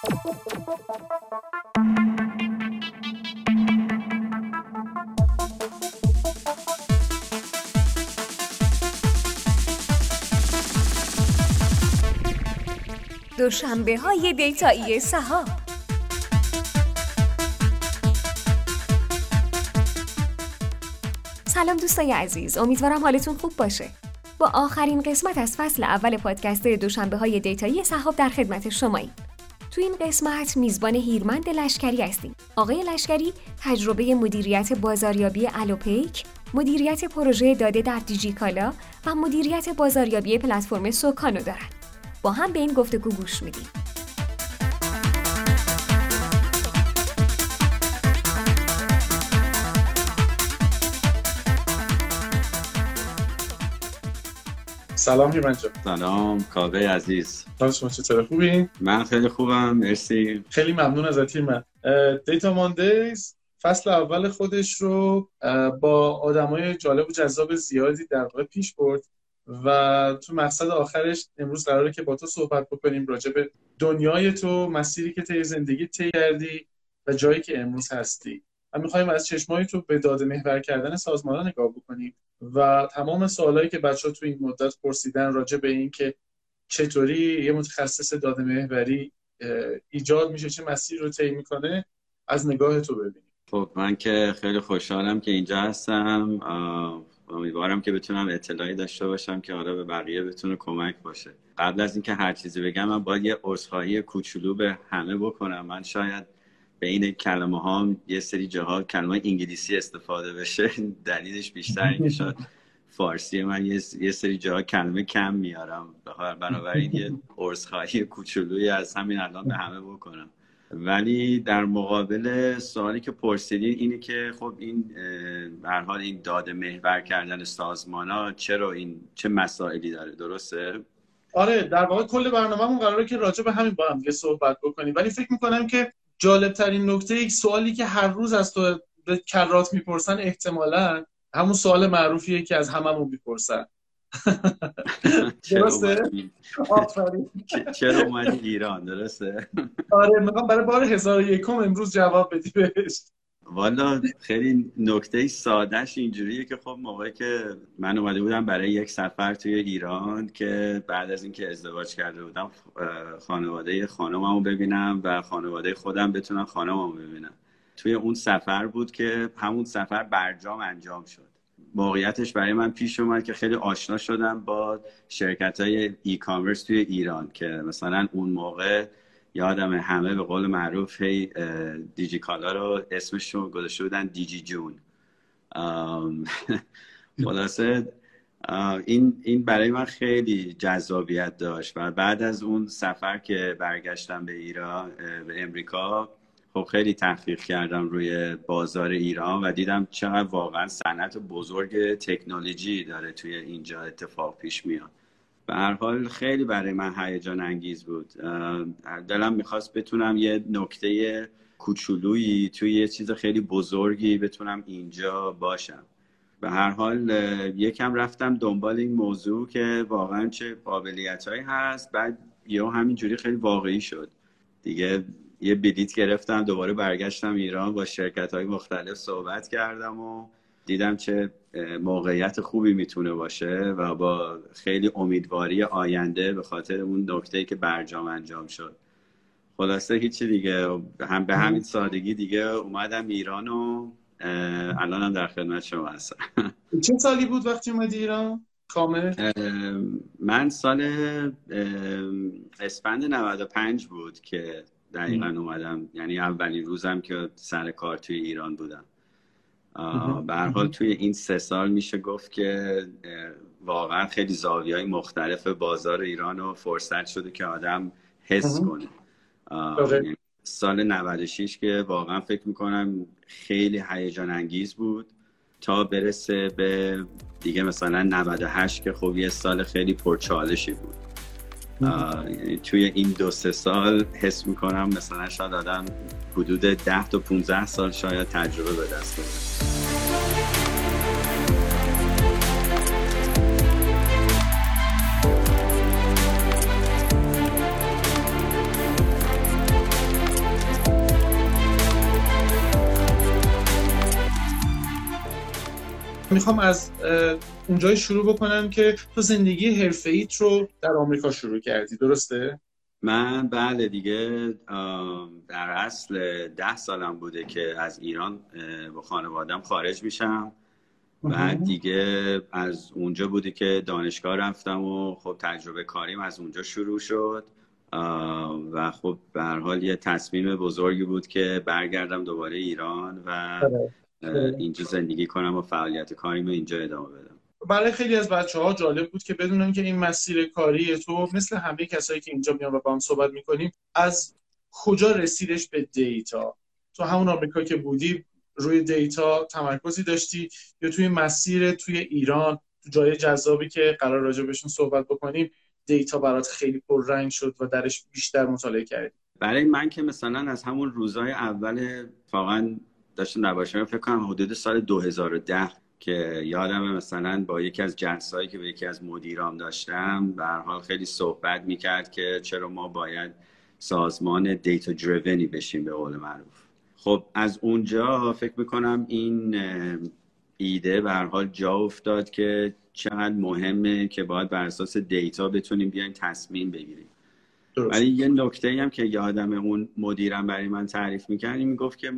دوشنبه های دیتایی سهام سلام دوستای عزیز امیدوارم حالتون خوب باشه. با آخرین قسمت از فصل اول پادکست دوشنبه های دیتایی صحاب در خدمت شماییم. تو این قسمت میزبان هیرمند لشکری هستیم. آقای لشکری تجربه مدیریت بازاریابی الوپیک مدیریت پروژه داده در دیجیکالا و مدیریت بازاریابی پلتفرم سوکانو دارند با هم به این گفتگو گوش میدیم. سلام هیمن جان. سلام کاوه عزیز. حال شما چطور خوبی؟ من خیلی خوبم مرسی. خیلی ممنون ازت هیمن دیتا ماندیز فصل اول خودش رو با آدمای جالب و جذاب زیادی در واقع پیش برد و تو مقصد آخرش امروز قراره که با تو صحبت بکنیم راجع به دنیای تو مسیری که طی زندگی طی کردی و جایی که امروز هستی. و می‌خوایم از چشمای تو به داده محور کردن سازمان نگاه بکنیم. و تمام سوالایی که بچه ها تو این مدت پرسیدن راجع به این که چطوری یه متخصص داده محوری ایجاد میشه چه مسیر رو طی می‌کنه از نگاه تو ببینیم. خب من که خیلی خوشحالم که اینجا هستم. امیدوارم که بتونم اطلاعی داشته باشم که حالا به بقیه بتونه کمک باشه. قبل از اینکه هر چیزی بگم من باید یه عذرخواهی کوچولو به همه بکنم. من شاید به این کلمه ها یه سری جاها کلمه انگلیسی استفاده بشه دلیلش بیشتر اینکه شاید فارسی من یه سری جاها کلمه کم میارم. بنابراین یه عذرخواهی کوچولویی از همین الان به همه بکنم. ولی در مقابل سوالی که پرسیدین اینه که خب این به حال این داده محور کردن سازمان ها چرا این چه مسائلی داره؟ درسته؟ آره در واقع کل برنامه‌مون قراره که راجع به همین با هم دیگه صحبت بکنیم. ولی فکر می‌کنم که جالب ترین نکته یک سوالی که هر روز از تو به کرات می‌پرسن احتمالا همون سوال معروفیه که از هممون می‌پرسن. درسته؟ چرا اومدی ایران؟ درسته؟ آره می‌خوام برای بار هزار یکم امروز جواب بدی بهش. والا خیلی نکته سادهش اینجوریه که خب موقعی که من اومده بودم برای یک سفر توی ایران که بعد از اینکه ازدواج کرده بودم خانواده خانممو ببینم و خانواده خودم بتونم خانممو ببینم. توی اون سفر بود که همون سفر برجام انجام شد. موقعیتش برای من پیش اومد که خیلی آشنا شدم با شرکت های ای کامرس توی ایران که مثلا اون موقع یادم همه به قول معروف هی دیجی کالا رو اسمش رو گذاشته بودن دیجی جون. خلاصه این این برای من خیلی جذابیت داشت و بعد از اون سفر که برگشتم به ایران به امریکا خب خیلی تحقیق کردم روی بازار ایران و دیدم چقدر واقعا صنعت بزرگ تکنولوژی داره توی اینجا اتفاق پیش میاد. به هر حال خیلی برای من هیجان انگیز بود. دلم می‌خواست بتونم یه نکته کوچولویی توی یه چیز خیلی بزرگی بتونم اینجا باشم. به هر حال یکم رفتم دنبال این موضوع که واقعا چه قابلیت هایی هست. بعد یا همینجوری خیلی واقعی شد. دیگه یه بلیت گرفتم دوباره برگشتم ایران با شرکت های مختلف صحبت کردم و دیدم چه موقعیت خوبی می‌تونه باشه و با خیلی امیدواری آینده به خاطر اون نکته که برجام انجام شد. خلاصه هیچی دیگه. هم به همین سادگی دیگه اومدم ایران و الانم در خدمت شما هستم. چه سالی بود وقتی اومدی ایران؟ کامل؟ من سال اسفند 95 بود که دقیقا اومدم. یعنی اولین روزم که سر کار توی ایران بودم. به حال توی این سه سال میشه گفت که واقعا خیلی زاویه های مختلف بازار ایران رو فرصت شده که آدم حس کنه. یعنی سال 96 که واقعا فکر می‌کنم خیلی هیجان انگیز بود تا برسه به دیگه مثلا 98 که خب یه سال خیلی پرچالشی بود. توی این دو سه سال حس می‌کنم مثلا شاید آدم حدود 10 تا 15 سال شاید تجربه به دست می‌خوام از اونجای شروع بکنم که تو زندگی حرفه‌ایت رو در آمریکا شروع کردی درسته؟ من بله دیگه در اصل ده سالم بوده که از ایران با خانوادم خارج میشم بعد دیگه از اونجا بوده که دانشگاه رفتم و خب تجربه کاریم از اونجا شروع شد و خب به حال یه تصمیم بزرگی بود که برگردم دوباره ایران و آره. اینجا زندگی کنم و فعالیت کاریم رو اینجا ادامه بدم. برای خیلی از بچه ها جالب بود که بدونن که این مسیر کاری تو مثل همه کسایی که اینجا میان و با هم صحبت می‌کنیم از کجا رسیدش به دیتا؟ تو همون آمریکا که بودی روی دیتا تمرکزی داشتی یا توی مسیر توی ایران تو جای جذابی که قرار راجع بهشون صحبت بکنیم دیتا برات خیلی پررنگ شد و درش بیشتر مطالعه کردی؟ برای من که مثلا از همون روزهای اول واقعا داشتم نباشم فکر کنم حدود سال 2010 که یادم مثلا با یکی از جلسایی که به یکی از مدیرام داشتم به حال خیلی صحبت می‌کرد که چرا ما باید سازمان دیتا دریونی بشیم به قول معروف. خب از اونجا فکر می‌کنم این ایده به حال جا افتاد که چقدر مهمه که باید بر اساس دیتا بتونیم بیایم تصمیم بگیریم. ولی یه نکته هم که یادم اون مدیرم برای من تعریف می‌کرد می‌گفت که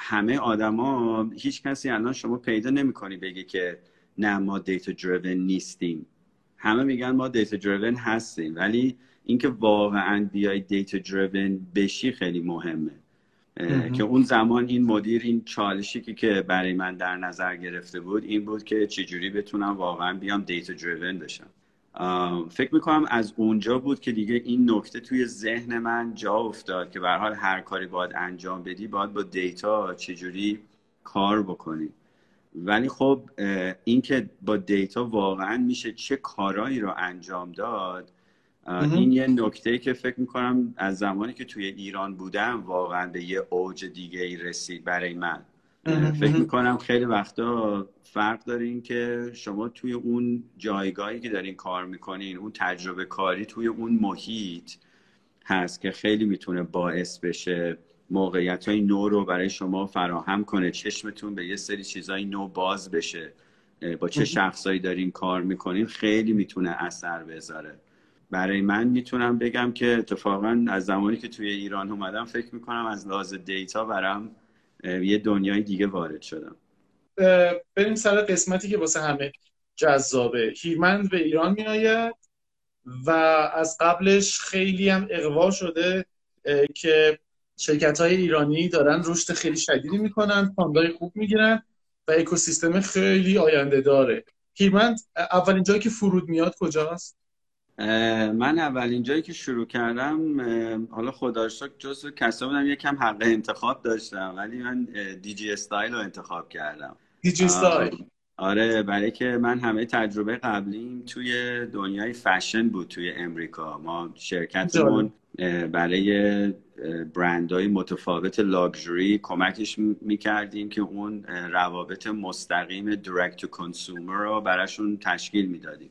همه آدما هیچ کسی الان شما پیدا نمی‌کنی بگه که نه ما data driven نیستیم. همه میگن ما data driven هستیم ولی اینکه واقعا بیای data driven بشی خیلی مهمه. که اون زمان این مدیر این چالشی که, برای من در نظر گرفته بود این بود که چجوری بتونم واقعا بیام data driven بشم. فکر می‌کنم از اونجا بود که دیگه این نکته توی ذهن من جا افتاد که به حال هر کاری باید انجام بدی باید با دیتا چجوری کار بکنی. ولی خب اینکه با دیتا واقعا میشه چه کارایی رو انجام داد این یه نکته که فکر می‌کنم از زمانی که توی ایران بودم واقعا به یه اوج دیگه ای رسید برای من. فکر می‌کنم خیلی وقتا فرق دارین که شما توی اون جایگاهی که دارین کار می‌کنین اون تجربه کاری توی اون محیط هست که خیلی می‌تونه باعث بشه موقعیت های نو رو برای شما فراهم کنه چشمتون به یه سری چیزای نو باز بشه با چه شخصایی دارین کار می‌کنین خیلی می‌تونه اثر بذاره. برای من می‌تونم بگم که اتفاقا از زمانی که توی ایران اومدم فکر می‌کنم از لحاظ دیتا برام یه دنیای دیگه وارد شدم. بریم سر قسمتی که واسه همه جذابه. هیرمند به ایران میآید و از قبلش خیلی هم اغوا شده که شرکت های ایرانی دارن رشد خیلی شدیدی می‌کنن fund ای خوب می‌گیرن و اکوسیستم خیلی آینده داره. هیرمند اولین جایی که فرود میاد کجاست؟ من اولین جایی که شروع کردم حالا خدا جز کسا بودم یکم حق انتخاب داشتم ولی من Digistyle رو انتخاب کردم. Digistyle آره برای که من همه تجربه قبلیم توی دنیای فشن بود توی امریکا. ما شرکتمون برای برندهای متفاوت لاکچری کمکش می‌کردیم که اون روابط مستقیم direct to consumer رو براشون تشکیل می‌دادیم.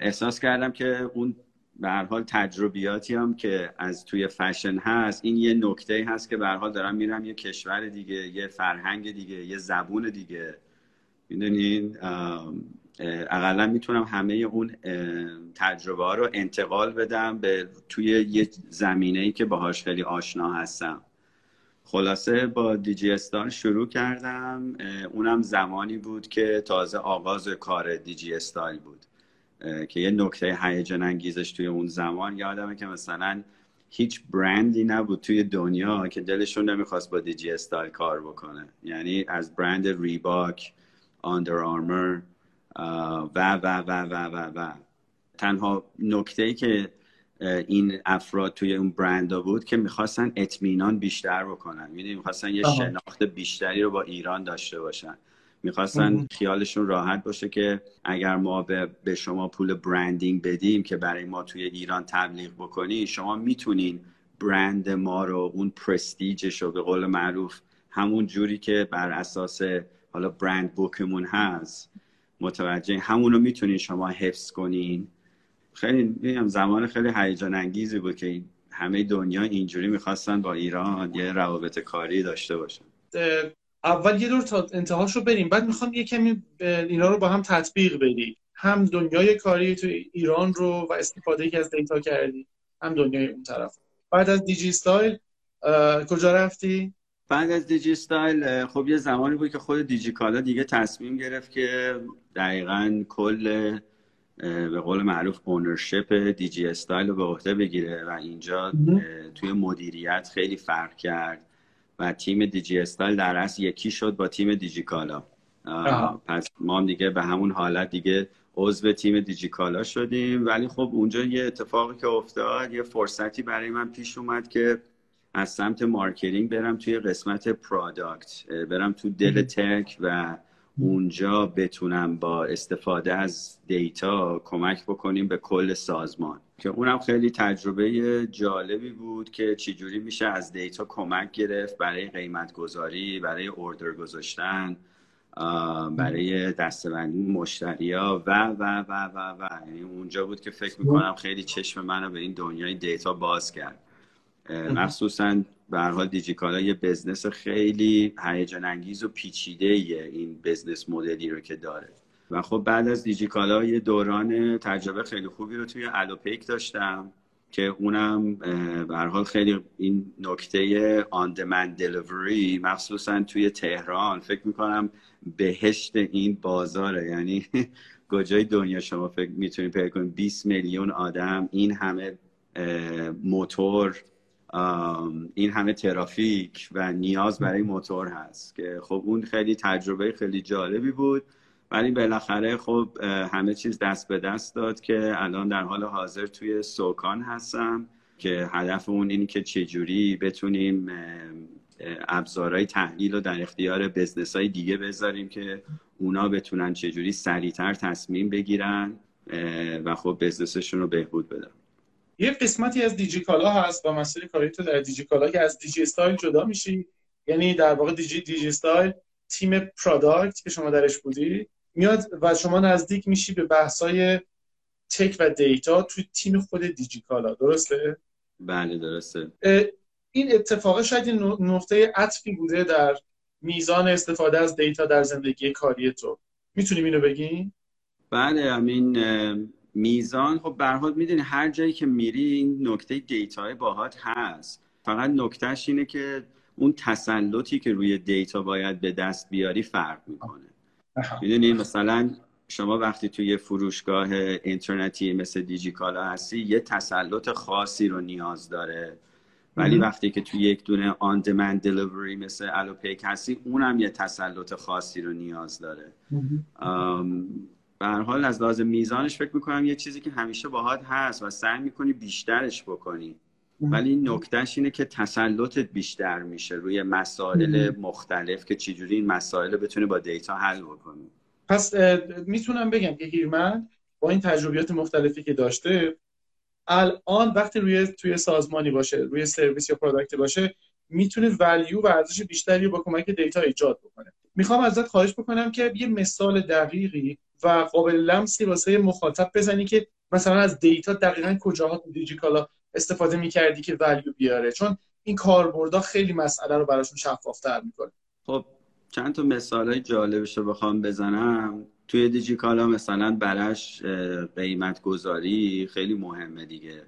احساس کردم که اون به هر حال تجربیاتی هم که از توی فشن هست این یه نکته هست که به هر حال دارم میرم یه کشور دیگه یه فرهنگ دیگه یه زبون دیگه. می‌دونین اقلا می‌تونم همه اون تجربه ها رو انتقال بدم به توی یه زمینه ای که باهاش خیلی آشنا هستم. خلاصه با دیجی استار شروع کردم اونم زمانی بود که تازه آغاز کار دیجی استایل بود. که یه نکته هیجان انگیزش توی اون زمان یادمه که مثلا هیچ برندی نبود توی دنیا که دلشون نمی‌خواست با دیجی استایل کار بکنه. یعنی از برند ریباک آندر آرمر و و و و و و. تنها نکته ای که این افراد توی اون برندا بود که می‌خواستن اطمینان بیشتر بکنن. می‌دونی می‌خواستن یه شناخت بیشتری رو با ایران داشته باشن. می‌خواستن خیالشون راحت باشه که اگر ما به شما پول برندینگ بدیم که برای ما توی ایران تبلیغ بکنی شما می‌تونین برند ما رو اون پرستیجش رو به قول معروف همون جوری که بر اساس حالا برند بوکمون هست متوجه همون رو می‌تونین شما حفظ کنین. خیلی زمان خیلی هیجان انگیزی بود که همه دنیا اینجوری می‌خواستن با ایران یه روابط کاری داشته باشن. اول یه دور تا انتهاش رو بریم. بعد می‌خوام یه کمی اینا رو با هم تطبیق بدی. هم دنیای کاری تو ایران رو و استفاده که از دیتا کردی هم دنیای اون طرف. بعد از دیجی استایل کجا رفتی؟ بعد از دیجی استایل خب یه زمانی بود که خود دیجی کالا دیگه تصمیم گرفت که دقیقا کل به قول معروف ownership دیجی استایل رو به عهده بگیره و اینجا توی مدیریت خیلی فرق کرد. و تیم دیجی استایل در اصل یکی شد با تیم دیجی کالا پس ما هم دیگه به همون حالت دیگه عضو تیم دیجی کالا شدیم. ولی خب اونجا یه اتفاقی که افتاد یه فرصتی برای من پیش اومد که از سمت marketing برم توی قسمت product برم تو دل tech و اونجا بتونم با استفاده از data کمک بکنیم به کل سازمان. که اونم خیلی تجربه جالبی بود که چجوری میشه از data کمک گرفت برای قیمت گذاری برای order گذاشتن برای دستبندی مشتری ها و و و و و. یعنی اونجا بود که فکر می‌کنم خیلی چشم منو به این دنیای دیتا باز کرد. مخصوصا به هر حال دیجیکالا یه بزنس خیلی هیجان انگیز و پیچیده این بزنس مدلی رو که داره. و خب بعد از دیجیکالا یه دوران تجربه خیلی خوبی رو توی الوپیک داشتم که اونم به هر حال خیلی این نکته آن دمند دلیوری مخصوصا توی تهران. فکر می‌کنم بهشت این بازاره. یعنی کجای دنیا شما فکر می‌تونید پیدا کنید؟ 20 میلیون آدم این همه موتور این همه ترافیک و نیاز برای موتور هست که خب اون خیلی تجربه خیلی جالبی بود. ولی بالاخره خب همه چیز دست به دست داد که الان در حال حاضر توی سوکان هستم که هدف اون اینی که چجوری بتونیم ابزارهای تحلیل رو در اختیار business های دیگه بذاریم که اونا بتونن چجوری سریعتر تصمیم بگیرن و خب business شون رو بهبود بدن. یه قسمتی از دیجیکالا هست با مسئله کاری تو در دیجیکالا که از دیجی استایل جدا میشی. یعنی در واقع دیجی دیجی استایل تیم product که شما درش بودی میاد و شما نزدیک میشی به بحثای tech و data توی تیم خود دیجیکالا. درسته؟ بله درسته. این اتفاق شاید نقطه عطفی بوده در میزان استفاده از دیتا در زندگی کاری تو. می‌تونیم اینو بگیم؟ بله امین میزان خب به حال می‌دونی هر جایی که میری این نکته دیتا باهات هست. فقط نکتهش اینه که اون تسلطی که روی دیتا باید به دست بیاری فرق می‌کنه. می‌دونی مثلا شما وقتی توی فروشگاه اینترنتی مثل دیجیکالا هستی یه تسلط خاصی رو نیاز داره. ولی وقتی که توی یک دونه آن دمند دلیوری مثل الوپیک هستی اونم یه تسلط خاصی رو نیاز داره. به هر حال از لحاظ میزانش فکر می‌کنم یه چیزی که همیشه باهات هست و سعی می‌کنی بیشترش بکنی. ولی نکتهش اینه که تسلطت بیشتر میشه روی مسائل مختلف که چجوری این مسائل بتونه با دیتا حل بکنی. پس می‌تونم بگم که هیرمن با این تجربیات مختلفی که داشته الان وقتی روی توی سازمانی باشه روی سرویس یا product باشه می‌تونه value و ارزش بیشتری با کمک data ایجاد بکنه. می‌خوام ازت خواهش بکنم که یه مثال دقیقی و قابل لمسی واسه مخاطب بزنی که مثلا از data دقیقا کجاها تو دیجیکالا استفاده می‌کردی که value بیاره. چون این کاربردها خیلی مسئله رو براشون شفافتر می‌کنه. خب چند تا مثال جالبش رو بخوام بزنم. توی دیجیکالا مثلا برش قیمت گذاری خیلی مهمه دیگه.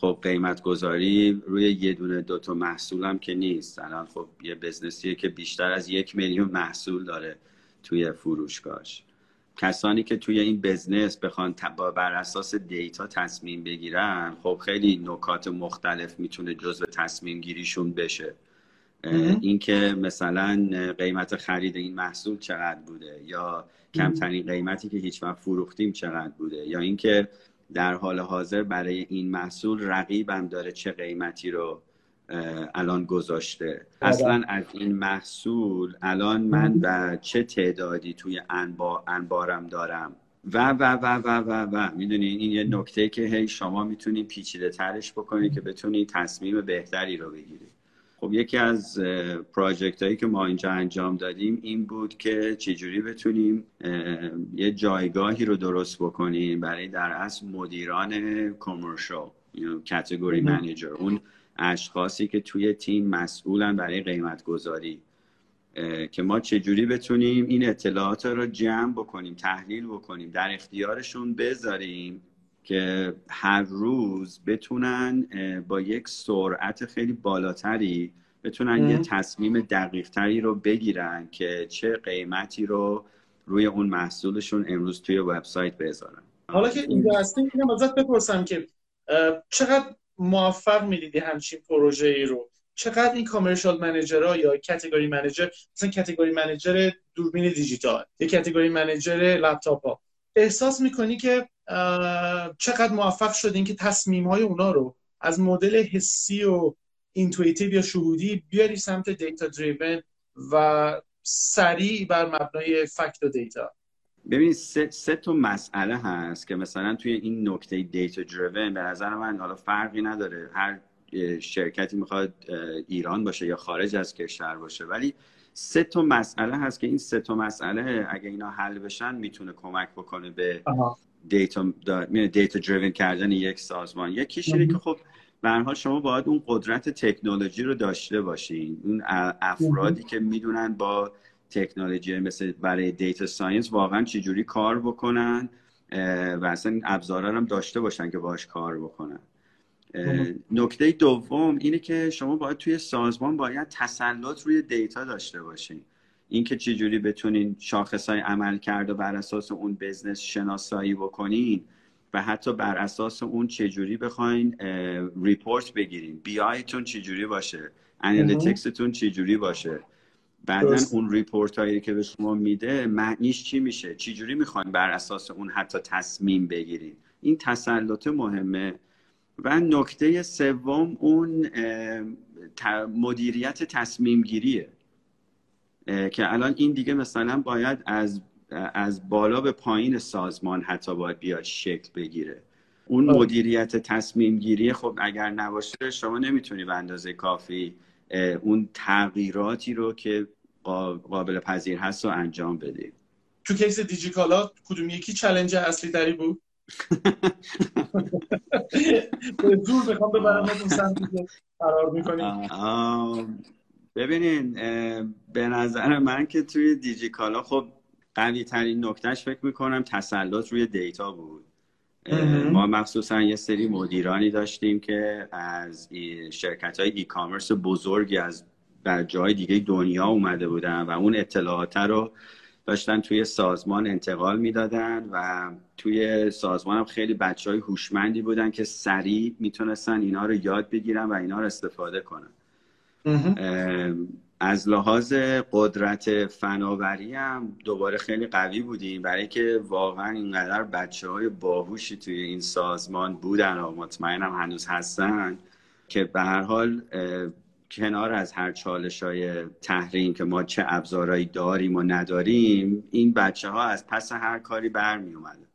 خب قیمت گذاری روی یه دونه دوتا محصولم که نیست. الان خب یه بزنسیه که بیشتر از یک میلیون محصول داره توی فروشگاهش. کسانی که توی این بزنس بخوان بر اساس دیتا تصمیم بگیرن خب خیلی نکات مختلف می‌تونه جزء تصمیم گیریشون بشه. اینکه مثلا قیمت خرید این محصول چقدر بوده؟ یا کمترین قیمتی که هیچ وقت فروختیم چقدر بوده؟ یا اینکه در حال حاضر برای این محصول رقیبم داره چه قیمتی رو الان گذاشته. اصلا از این محصول الان من و چه تعدادی توی انبار انبارم دارم؟ و و و و و و. می‌دونین این یه نکته که هی شما می‌تونید پیچیده ترش بکنید که بتونید تصمیم بهتری رو بگیرید خب یکی از پراجکت هایی که ما اینجا انجام دادیم این بود که چجوری بتونیم یه جایگاهی رو درست بکنیم برای در اصل مدیران کامرشال کاتگوری منیجر. اون اشخاصی که توی تیم مسئولن برای قیمت گذاری که ما چجوری بتونیم این اطلاعات رو جمع بکنیم تحلیل بکنیم در اختیارشون بذاریم که هر روز بتونن با یک سرعت خیلی بالاتری بتونن یه تصمیم دقیق تری رو بگیرن که چه قیمتی رو روی اون محصولشون امروز توی وبسایت بذارن. حالا که اینجا هستیم اینم ازت بپرسم که چقدر موفق می‌دیدی همچین پروژه ای رو؟ چقدر این کامرشال منیجرها یا کاتگوری منیجر مثلا کاتگوری منیجر دوربین دیجیتال یا کاتگوری منیجر لپتاپ ها احساس می‌کنی که چقدر موفق شدین که تصمیم های اونا رو از مدل حسی و intuitive یا شهودی بیاری سمت data driven و سریع بر مبنای fact و data ببینید سه, سه تا مسئله هست که مثلا توی این نکته data driven به نظر من حالا فرقی نداره. هر شرکتی می‌خواد ایران باشه یا خارج از کشور باشه. ولی سه تا مسئله هست که این سه تا مسئله اگه اینا حل بشن می‌تونه کمک بکنه به data data driven کردن یک سازمان. یکیش اینه که خب به حال شما باید اون قدرت تکنولوژی رو داشته باشین. اون افرادی که می‌دونن با تکنولوژی مثل برای data science واقعا چجوری کار بکنن و اصلا این ابزارا هم داشته باشن که باش کار بکنن. نکته دوم اینه که شما باید توی سازمان باید تسلط روی data داشته باشین. اینکه چجوری بتونین شاخص عملکرد رو بر اساس اون business شناسایی بکنین و حتی بر اساس اون چجوری بخواین report بگیرین. BI تون چجوری باشه؟ analytics تون چجوری باشه؟ بعدا اون report هایی که به شما میده معنیش چی میشه؟ چجوری می‌خواین بر اساس اون حتی تصمیم بگیرین؟ این تسلط مهمه. و نکته سوم اون مدیریت تصمیم گیریه که الان این دیگه مثلا باید از از بالا به پایین سازمان حتی باید بیاد شکل بگیره. اون آه. مدیریت تصمیم گیری خب اگر نباشه شما نمی‌تونی به اندازه کافی اون تغییراتی رو که قابل پذیر هست رو انجام بدی. تو case دیجیکالا کدوم یکی challenge اصلی تری بود؟ زور بخوام ببرم قرار می‌کنیم. ببینین به نظر من که توی دیجیکالا خب قوی ترین نکتهش فکر می‌کنم تسلط روی دیتا بود. ما مخصوصا یه سری مدیرانی داشتیم که از شرکت های ای کامرس بزرگی از در جای دیگه دنیا اومده بودن و اون اطلاعات رو داشتن توی سازمان انتقال می‌دادن و توی سازمان هم خیلی بچه های هوشمندی بودن که سریع می‌تونستن اینا رو یاد بگیرن و اینا رو استفاده کنن. از لحاظ قدرت فناوری هم دوباره خیلی قوی بودیم. برای که واقعا اینقدر بچه های باهوشی توی این سازمان بودن و مطمئنم هنوز هستن که به هر حال کنار از هر چالش های تحریم که ما چه ابزارهایی داریم و نداریم این بچه ها از پس هر کاری برمی اومدن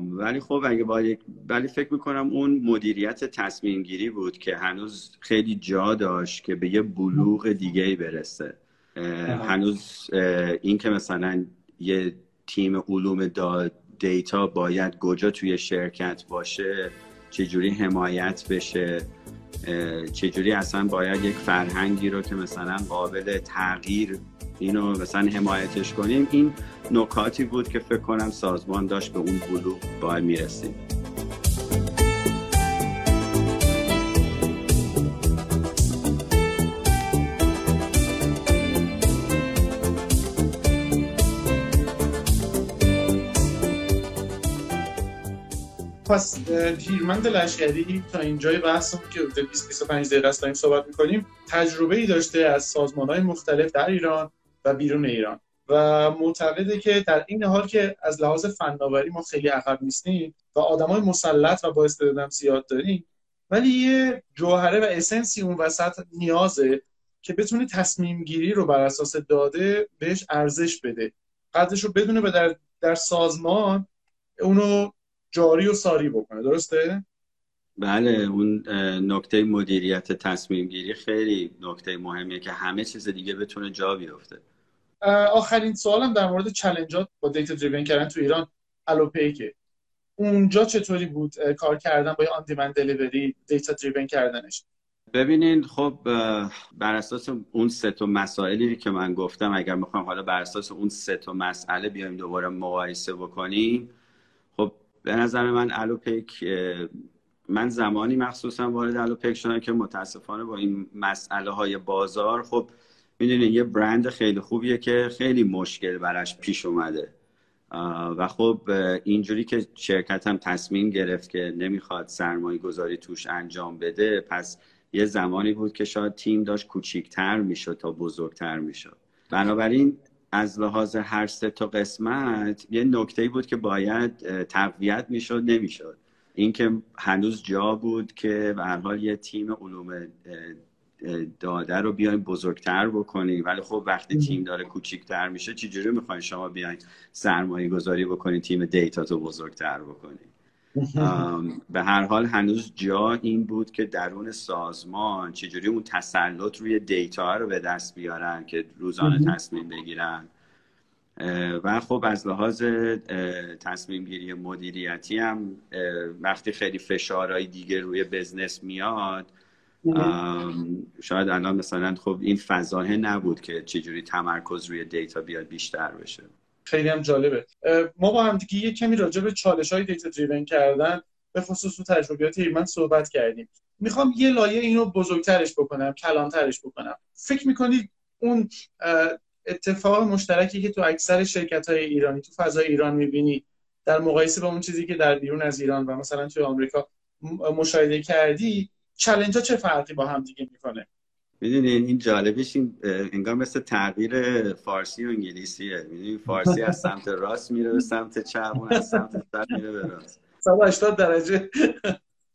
ولی خب اگه باید ولی فکر می‌کنم اون مدیریت تصمیم گیری بود که هنوز خیلی جا داشت که به یه بلوغ دیگه برسه. هنوز این که مثلا یه تیم علوم دیتا باید کجا توی شرکت باشه چجوری حمایت بشه چجوری اصلا باید یک فرهنگی رو که مثلا قابل تغییر اینو مثلا حمایتش کنیم این نکاتی بود که فکر کنم سازمان داشت به اون بلوغ باید می‌رسیم پس هیرمند لشکری تا اینجای بحثم که 20 25 دقیقه است داریم صحبت می‌کنیم تجربه ای داشته از سازمان های مختلف در ایران و بیرون ایران. و معتقده که در این حال که از لحاظ فناوری ما خیلی عقب نیستیم و آدمای مسلط و با استعدادم زیاد داریم ولی یه جوهره و اسنسی اون وسط نیازه که بتونه تصمیم گیری رو بر اساس داده بهش ارزش بده. قدرش رو بدونه و در, در سازمان اونو جاری و ساری بکنه. درسته؟ بله اون نکته مدیریت تصمیم گیری خیلی نکته مهمیه که همه چیز دیگه بتونه جا بیفته. آخرین سوالم در مورد چلنجات با دیتا دریون کردن تو ایران الوپیکه اونجا چطوری بود کار کردن با آن دیمند دلیوری دیتا دریون کردنش؟ ببینین خب بر اساس اون سه تا مسائلی که من گفتم اگر می‌خوام حالا بر اساس اون سه تا مسئله بیایم دوباره مقایسه بکنیم به نظر من الوپیک من زمانی مخصوصا وارد الوپیک شدم که متاسفانه با این مسئله های بازار خب می‌دونین یه برند خیلی خوبیه که خیلی مشکل برش پیش اومده. و خب اینجوری که شرکت هم تصمیم گرفت که نمی‌خواد سرمایه گذاری توش انجام بده پس یه زمانی بود که شاید تیم داشت کوچیکتر می‌شد تا بزرگتر می‌شد. بنابراین از لحاظ هر سه تا قسمت یه نکته بود که باید تقویت می‌شد نمی‌شد. اینکه هنوز جا بود که به هر حال یه تیم علوم داده رو بیاین بزرگتر بکنی ولی خب وقتی تیم داره کوچیکتر میشه چجوری می‌خواین شما بیاین سرمایه گذاری بکنی تیم دیتا رو بزرگتر بکنی به هر حال هنوز جا این بود که درون سازمان چجوری اون تسلط روی دیتا رو به دست بیارن که روزانه تصمیم بگیرن. و خب از لحاظ تصمیم گیری مدیریتی هم وقتی خیلی فشارهای دیگه روی بزنس میاد شاید الان مثلا خب این فضاه نبود که چجوری تمرکز روی دیتا بیاد بیشتر بشه. خیلی هم جالبه. ما با هم دیگه یه کمی راجع به چالش های دیتا دریون کردن به خصوص تو تجربیات ایرمن صحبت کردیم. می‌خوام یه لایه اینو بزرگترش بکنم کلانترش بکنم. فکر می‌کنید اون اتفاق مشترکی که تو اکثر شرکت های ایرانی تو فضای ایران می‌بینی در مقایسه با اون چیزی که در بیرون از ایران و مثلا توی آمریکا مشاهده کردی چلنج چه فرقی با هم دیگه می‌کنه؟ می‌دونین این جالبش این انگار مثل تغییر فارسی و انگلیسیه. می‌دونین فارسی از سمت راست میره به سمت چپ و از سمت چپ میره به راست. 180 درجه.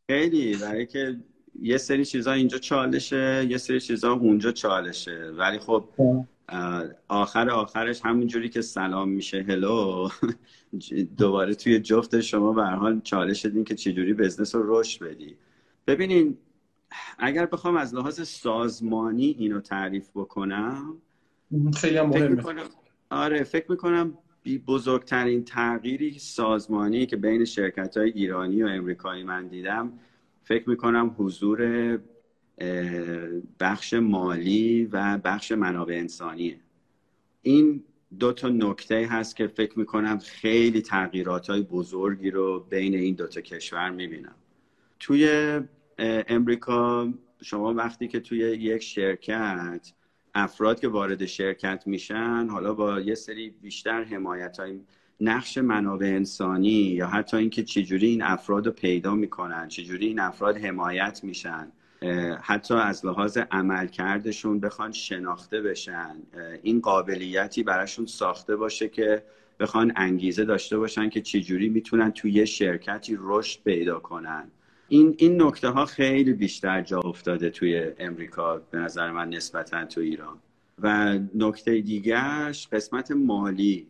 خیلی برای که یه سری چیزا اینجا چالشه یه سری چیزا اونجا چالشه. ولی خب آخر آخرش همونجوری که سلام میشه هلو دوباره توی جفت شما به حال چالش شدین که چجوری بزنس رو رشد بدی. ببینین اگر بخوام از لحاظ سازمانی اینو تعریف بکنم خیلی مهمه. آره فکر می‌کنم بزرگترین تغییری سازمانی که بین شرکت های ایرانی و امریکایی من دیدم فکر می‌کنم حضور بخش مالی و بخش منابع انسانیه. این دو تا نکته هست که فکر می‌کنم خیلی تغییرات های بزرگی رو بین این دو تا کشور می‌بینم. توی امریکا شما وقتی که توی یک شرکت افراد که وارد شرکت میشن حالا با یه سری بیشتر حمایت های نقش منابع انسانی یا حتی اینکه چجوری این افراد رو پیدا می‌کنن چجوری این افراد حمایت میشن حتی از لحاظ عملکردشون بخوان شناخته بشن این قابلیتی براشون ساخته باشه که بخوان انگیزه داشته باشن که چجوری می‌تونن توی یه شرکتی رشد پیدا کنن. این این نکته ها خیلی بیشتر جا افتاده توی امریکا به نظر من نسبتا تو ایران. و نکته دیگرش قسمت مالی.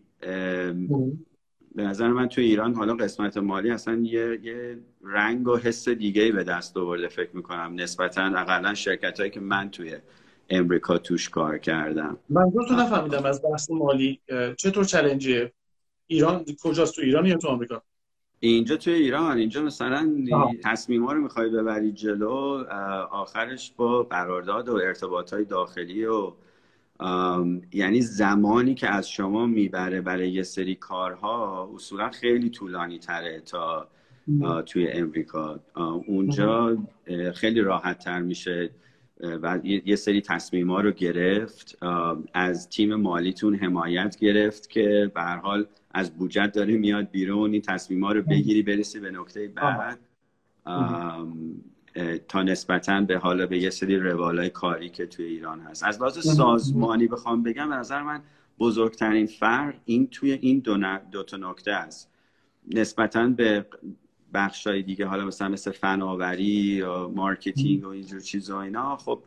به نظر من توی ایران حالا قسمت مالی اصلا یه, یه رنگ و حس دیگه به دست آورده فکر می‌کنم. نسبتا اقلا شرکت هایی که من توی امریکا توش کار کردم. من تو نفهمیدم از بحث مالی چطور چلنجیه؟ ایران کجاست؟ تو ایران یا تو آمریکا؟ اینجا توی ایران اینجا مثلا تصمیم ها رو می‌خوای ببری جلو آخرش با قرارداد و ارتباط های داخلی و یعنی زمانی که از شما می‌بره برای یه سری کارها اصولا خیلی طولانی تره تا توی امریکا. اونجا خیلی راحت تر میشه و یه سری تصمیم ها رو گرفت از تیم مالیتون حمایت گرفت که به حال از بودجت داره میاد بیرون این تصمیم ها رو بگیری برسی به نکته بعد. تا نسبتا به حالا به یه سری روالای کاری که توی ایران هست. از لحاظ سازمانی بخوام بگم به نظر من بزرگترین فرق این توی این دو, دو تا نکته است. نسبتا به بخشای دیگه حالا مثلا مثل فناوری یا marketing و اینجور چیزا اینا خب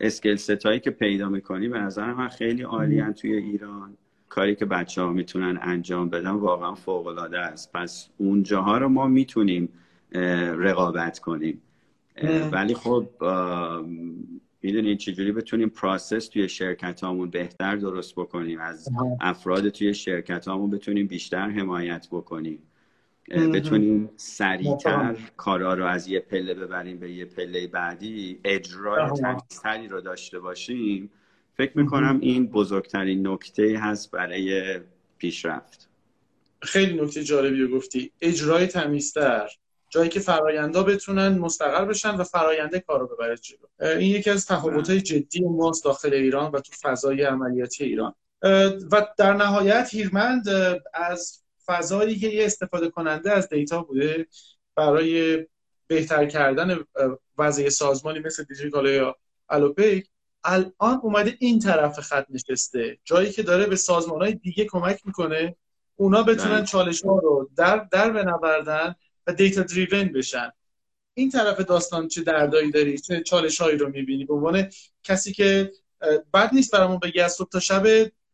skill set هایی که پیدا می‌کنی به نظر من خیلی عالیان توی ایران. کاری که بچه ها می‌تونن انجام بدن واقعا فوق العاده است. پس اونجاها رو ما می‌تونیم رقابت کنیم. ولی خب می‌دونید چجوری بتونیم پروسس توی شرکت هامون بهتر درست بکنیم؟ از افراد توی شرکت هامون بتونیم بیشتر حمایت بکنیم. بتونیم سریعتر کارا رو از یه پله ببریم به یه پله بعدی اجرای تمیزتری رو داشته باشیم فکر می‌کنم این بزرگترین نکته هست برای پیشرفت. خیلی نکته جالبی رو گفتی. اجرای تمیزتر. جایی که فرایندا بتونن مستقر بشن و فراینده کار رو ببره جلو. این یکی از تفاوت‌های جدی ماست داخل ایران و تو فضای عملیاتی ایران. و در نهایت هیرمند از فضایی که یه استفاده کننده از دیتا بوده برای بهتر کردن وضعی سازمانی مثل دیجیتال یا الوپیک الان اومده این طرف خط نشسته. جایی که داره به سازمان های دیگه کمک می‌کنه اونا بتونن بله. چالش ها رو در در بنوردن و دیتا دریون بشن. این طرف داستان چه دردایی داری؟ چه چالش هایی رو می‌بینی؟ به عنوان کسی که بد نیست برامون بگی از صبح تا شب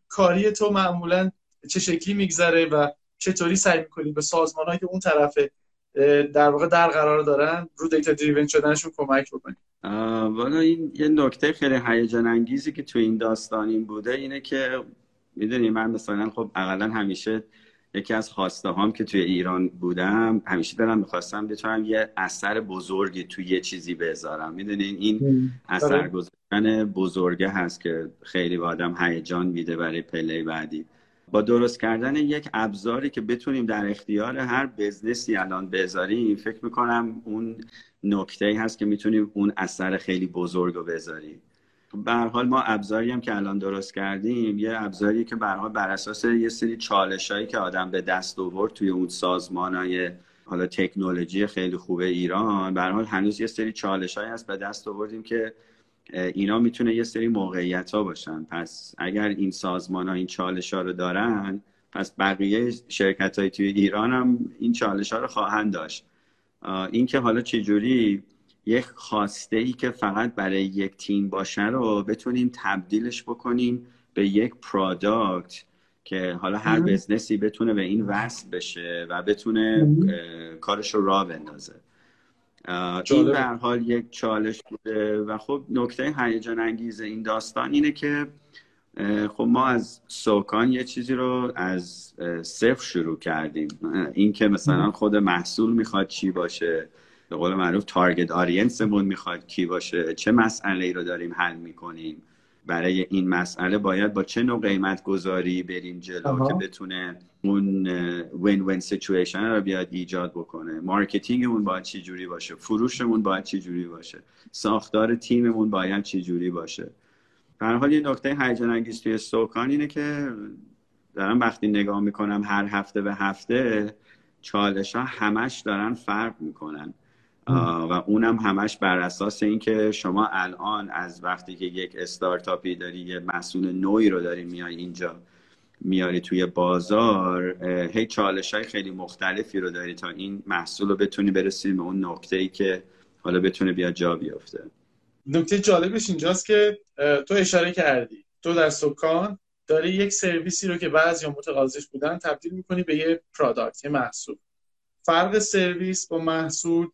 کاری تو معمولا چه شکلی میگذره و چطوری سعی می‌کنی به سازمان که اون طرف در واقع در قرار دارن رو دیتا دریون شدنشون کمک بکنی؟ والا این یه نکته خیلی هیجان انگیزی که تو این داستان این بوده اینه که می‌دونی من مثلا خب اقلا همیشه یکی از خواسته هام که توی ایران بودم همیشه دارم می‌خواستم بتونم یه اثر بزرگی توی یه چیزی بذارم. می‌دونین این اثر آره. گذاشتن بزرگه هست که خیلی به آدم هیجان میده برای پله بعدی. با درست کردن یک ابزاری که بتونیم در اختیار هر بزنسی الان بذاریم فکر می‌کنم اون نکته هست که می‌تونیم اون اثر خیلی بزرگ رو بذاریم. به حال ما ابزاری هم که الان درست کردیم یه ابزاری که به حال بر اساس یه سری چالش هایی که آدم به دست آورد توی اون سازمان های حالا تکنولوژی خیلی خوبه ایران به حال هنوز یه سری چالش هایی هست به دست آوردیم که اینا می‌تونه یه سری موقعیت ها باشن. پس اگر این سازمان ها این چالش ها رو دارن پس بقیه شرکت های توی ایران هم این چالش ها رو خواهند داشت. این که حالا چجوری یک خواسته ای که فقط برای یک تیم باشه رو بتونیم تبدیلش بکنیم به یک پرادکت که حالا هر بزنسی بتونه به این وصل بشه و بتونه کارش رو راه بندازه. این به حال یک چالش بوده و خب نکته هیجان انگیز این داستان اینه که خب ما از سوکان یه چیزی رو از صفر شروع کردیم. این که مثلا خود محصول می‌خواد چی باشه به قول معروف target audience مون می‌خواد کی باشه چه مسئله ای رو داریم حل می‌کنیم. برای این مسئله باید با چه نوع قیمت گذاری بریم جلو که بتونه اون win win situation رو بیاد ایجاد بکنه؟ marketing مون باید چی جوری باشه؟ فروشمون باید چی جوری باشه؟ ساختار تیممون باید چی جوری باشه؟ در حال یه نکته هیجان انگیز توی سکان اینه که دارم وقتی نگاه می‌کنم هر هفته به هفته چالش ها همش دارن فرق می‌کنن. و اونم همش بر اساس اینکه شما الان از وقتی که یک استارتاپی داری یه مسئول نوعی رو داری میای اینجا میاری توی بازار هی چالش های خیلی مختلفی رو داری تا این محصول رو بتونی برسی به اون نقطه ای که حالا بتونه بیاد جا بیفته. نکته جالبش اینجاست که تو اشاره کردی. تو در سکان داری یک سرویسی رو که بعضی متقاضیش بودن تبدیل می‌کنی به یه product یه محصول. فرق سرویس با محصول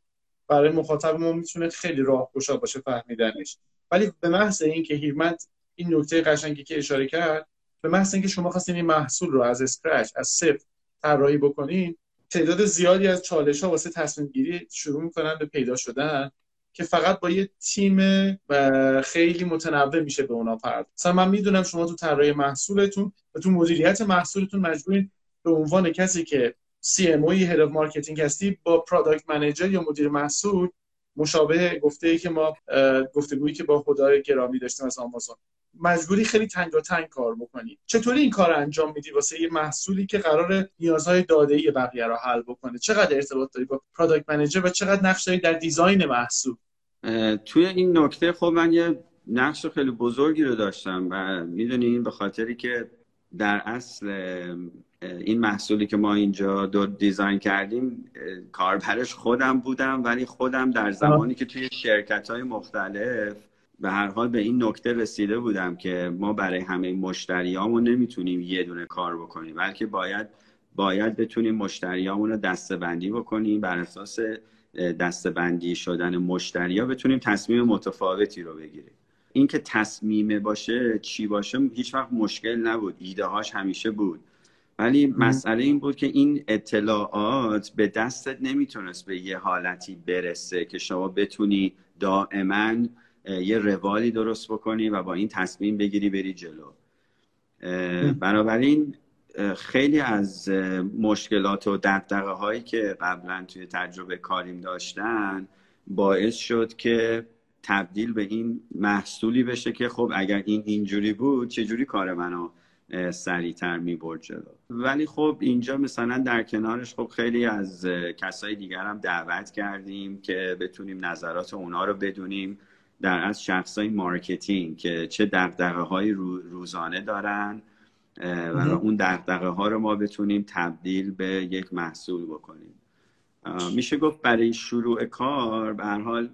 برای مخاطب ما می‌تونه خیلی راهگشا باشه فهمیدنش. ولی به محض اینکه هیرمند این نکته قشنگی که اشاره کرد به محض اینکه شما خواستین این محصول رو از scratch از صفر طراحی بکنین تعداد زیادی از چالش ها واسه تصمیم گیری شروع می‌کنن به پیدا شدن که فقط با یه تیم خیلی متنوع میشه به اونا پرداخت مثلا من می‌دونم شما تو طراحی محصولتون و تو مدیریت محصولتون مجبورین به عنوان کسی که CMO head of marketing هستی با product manager یا مدیر محصول مشابه گفته ای که ما گفتگویی که با خدای گرامی داشتیم از آمازون. مجبوری خیلی تنگاتنگ کار بکنی. چطوری این کار انجام میدی واسه یه محصولی که قراره نیازهای داده ای بقیه رو حل بکنه؟ چقدر ارتباط داری با product manager و چقدر نقش داری در design محصول؟ توی این نکته خب من یه نقش خیلی بزرگی رو داشتم و می‌دونین به خاطری که در اصل این محصولی که ما اینجا دو design کردیم کاربرش خودم بودم ولی خودم در زمانی که توی شرکت های مختلف به هر حال به این نکته رسیده بودم که ما برای همه مشتریامون نمی‌تونیم یه دونه کار بکنیم بلکه باید باید بتونیم مشتریامون رو دستبندی بکنیم بر اساس دستبندی شدن مشتریا بتونیم تصمیم متفاوتی رو بگیریم. اینکه تصمیمه باشه چی باشه هیچ وقت مشکل نبود. ایده هاش همیشه بود. ولی مسئله این بود که این اطلاعات به دستت نمی‌تونست به یه حالتی برسه که شما بتونی دائما یه روالی درست بکنی و با این تصمیم بگیری بری جلو. بنابراین خیلی از مشکلات و دغدغه هایی که قبلا توی تجربه کاریم داشتن باعث شد که تبدیل به این محصولی بشه که خب اگر این اینجوری بود چجوری کار منو سریعتر می‌برد جلو. ولی خب اینجا مثلا در کنارش خب خیلی از کسای دیگر هم دعوت کردیم که بتونیم نظرات اونا رو بدونیم در از شخصای marketing که چه دغدغه های روزانه دارن و اون دغدغه ها رو ما بتونیم تبدیل به یک محصول بکنیم. میشه گفت برای شروع کار به هر حال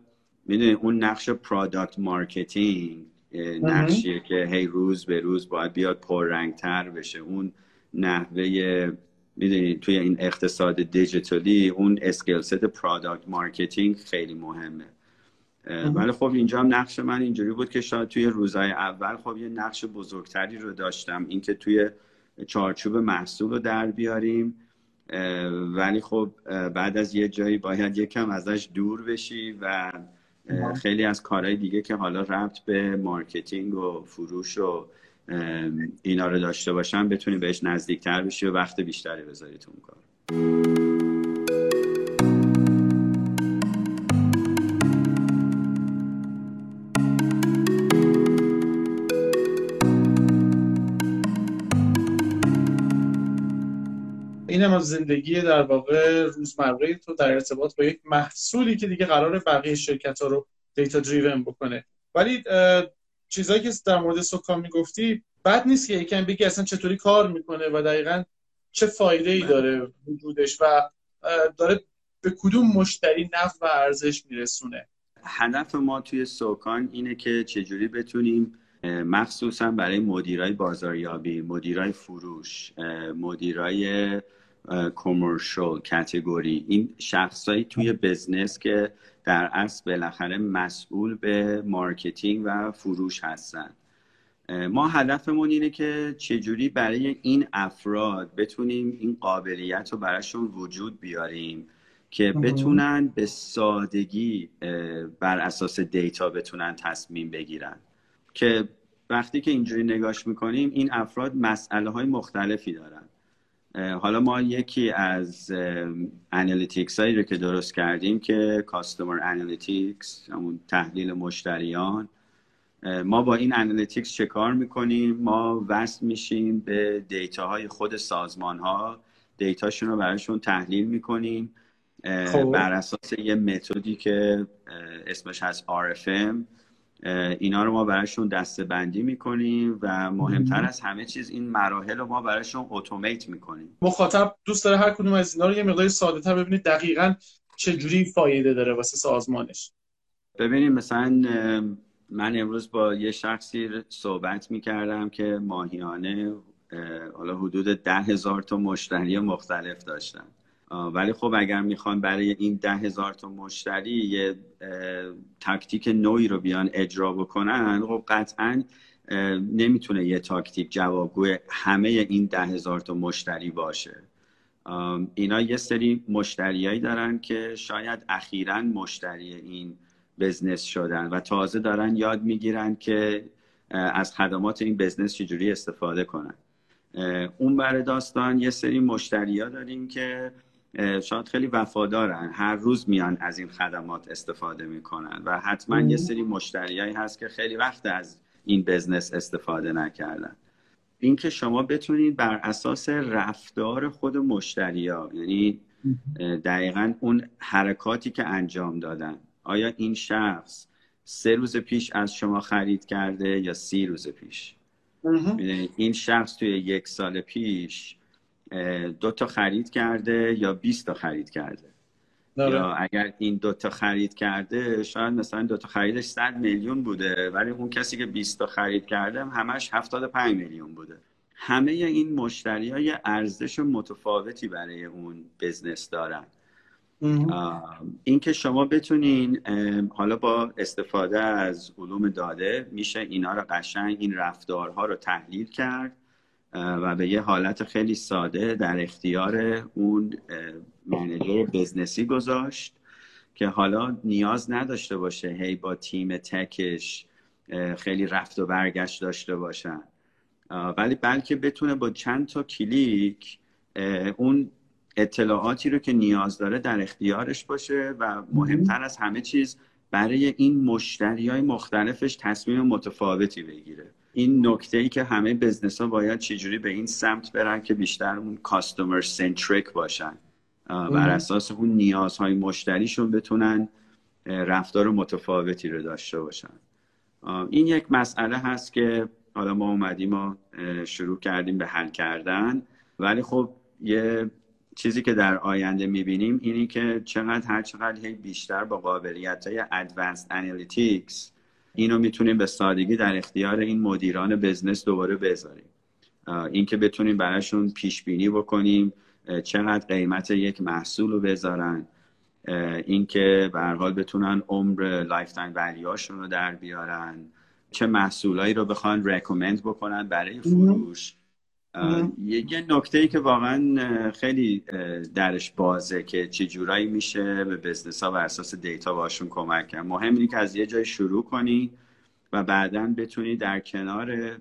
می‌دونید اون نقش product marketing نقشیه که هی روز به روز باید بیاد پررنگتر بشه. اون نحوه می‌دونید توی این اقتصاد دیجیتالی اون skill set product marketing خیلی مهمه. ولی خب اینجا هم نقش من اینجوری بود که شاید توی روزهای اول خب یه نقش بزرگتری رو داشتم. اینکه توی چارچوب محصول رو در بیاریم. ولی خب بعد از یه جایی باید یکم ازش دور بشی و خیلی از کارهای دیگه که حالا ربط به marketing و فروش و اینا رو داشته باشن بتونی بهش نزدیکتر بشی و وقت بیشتری بذاری تو اون کار. اینم از زندگی در واقع روزمره تو در ارتباط با یک محصولی که دیگه قرار بقیه شرکت ها رو دیتا دریون بکنه. ولی چیزایی که در مورد سوکا می‌گفتی بد نیست که یکم بگی اصلا چطوری کار می‌کنه و دقیقا چه فایده ای داره وجودش و داره به کدوم مشتری نفع و ارزش میرسونه. هدف ما توی سوکان اینه که چجوری بتونیم مخصوصا برای مدیرای بازاریابی مدیرای فروش مدیرای commercial category این شخصایی توی business که در اصل بالاخره مسئول به marketing و فروش هستن. ما هدفمون اینه که چجوری برای این افراد بتونیم این قابلیت رو براشون وجود بیاریم که بتونن به سادگی بر اساس data بتونن تصمیم بگیرن. که وقتی که اینجوری نگاش می‌کنیم این افراد مسئله های مختلفی دارن. حالا ما یکی از analytics هایی رو که درست کردیم که customer analytics همون تحلیل مشتریان ما با این analytics چه کار می‌کنیم ما وصل میشیم به data های خود سازمان ها data شون رو براشون تحلیل می‌کنیم خب. بر اساس یه method ی که اسمش هست RFM اینا رو ما براشون دسته بندی می‌کنیم و مهمتر از همه چیز این مراحل رو ما براشون اتومیت می‌کنیم. مخاطب دوست داره هر کدوم از اینا رو یه مقداری ساده تر ببینید دقیقا چه جوری فایده داره واسه سازمانش. ببینیم مثلا من امروز با یه شخصی صحبت می‌کردم که ماهیانه حالا حدود ده هزار تا مشتری مختلف داشتن. ولی خب اگر می‌خوان برای این ده هزار تا مشتری یه تاکتیک نوعی رو بیان اجرا بکنن خب قطعا نمی‌تونه یه تاکتیک جوابگوی همه این ده هزار تا مشتری باشه. اینا یه سری مشتریایی دارن که شاید اخیرا مشتری این بزنس شدن و تازه دارن یاد می‌گیرن که از خدمات این بزنس چجوری استفاده کنن. اون بر داستان یه سری مشتری ها داریم که شاید خیلی وفادارن. هر روز میان از این خدمات استفاده می‌کنن و حتما یه سری مشتریایی هست که خیلی وقت از این بزنس استفاده نکردن. اینکه شما بتونید بر اساس رفتار خود مشتریا یعنی دقیقا اون حرکاتی که انجام دادن آیا این شخص سه روز پیش از شما خرید کرده یا سی روز پیش؟ این شخص توی یک سال پیش دو تا خرید کرده یا 20 تا خرید کرده. داره. یا اگر این دو تا خرید کرده شاید مثلا دو تا خریدش 100 میلیون بوده ولی اون کسی که 20 تا خرید کرده همش 75 میلیون بوده. همه این مشتری های ارزش متفاوتی برای اون بزنس دارن. اینکه شما بتونین حالا با استفاده از علوم داده میشه اینا رو قشنگ این رفتارها رو تحلیل کرد. و به یه حالت خیلی ساده در اختیار اون منیجر بزنسی گذاشت که حالا نیاز نداشته باشه هی با تیم تکش خیلی رفت و برگشت داشته باشن. ولی بلکه بتونه با چند تا کلیک اون اطلاعاتی رو که نیاز داره در اختیارش باشه و مهمتر از همه چیز برای این مشتری های مختلفش تصمیم متفاوتی بگیره. این نکته ای که همه بزنس ها باید چجوری به این سمت برن که بیشتر اون کاستومر سنتریک باشن بر اساس اون نیازهای مشتریشون بتونن رفتار متفاوتی رو داشته باشن. این یک مسئله هست که حالا ما اومدیم و شروع کردیم به حل کردن. ولی خب یه چیزی که در آینده می‌بینیم اینی که چقدر هر چقدر بیشتر با قابلیت های Advanced Analytics اینو می‌تونیم به سادگی در اختیار این مدیران business دوباره بذاریم. اینکه بتونیم براشون پیش بینی بکنیم چقدر قیمت یک محصول رو بذارن اینکه به هر حال بتونن عمر lifetime value هاشون رو در بیارن چه محصولایی رو بخوان recommend بکنن برای فروش. یه نکته ای که واقعا خیلی درش بازه که چه جورایی میشه به business ها بر اساس data باشون کمک کرد مهم اینه که از یه جای شروع کنی و بعدا بتونی در کنار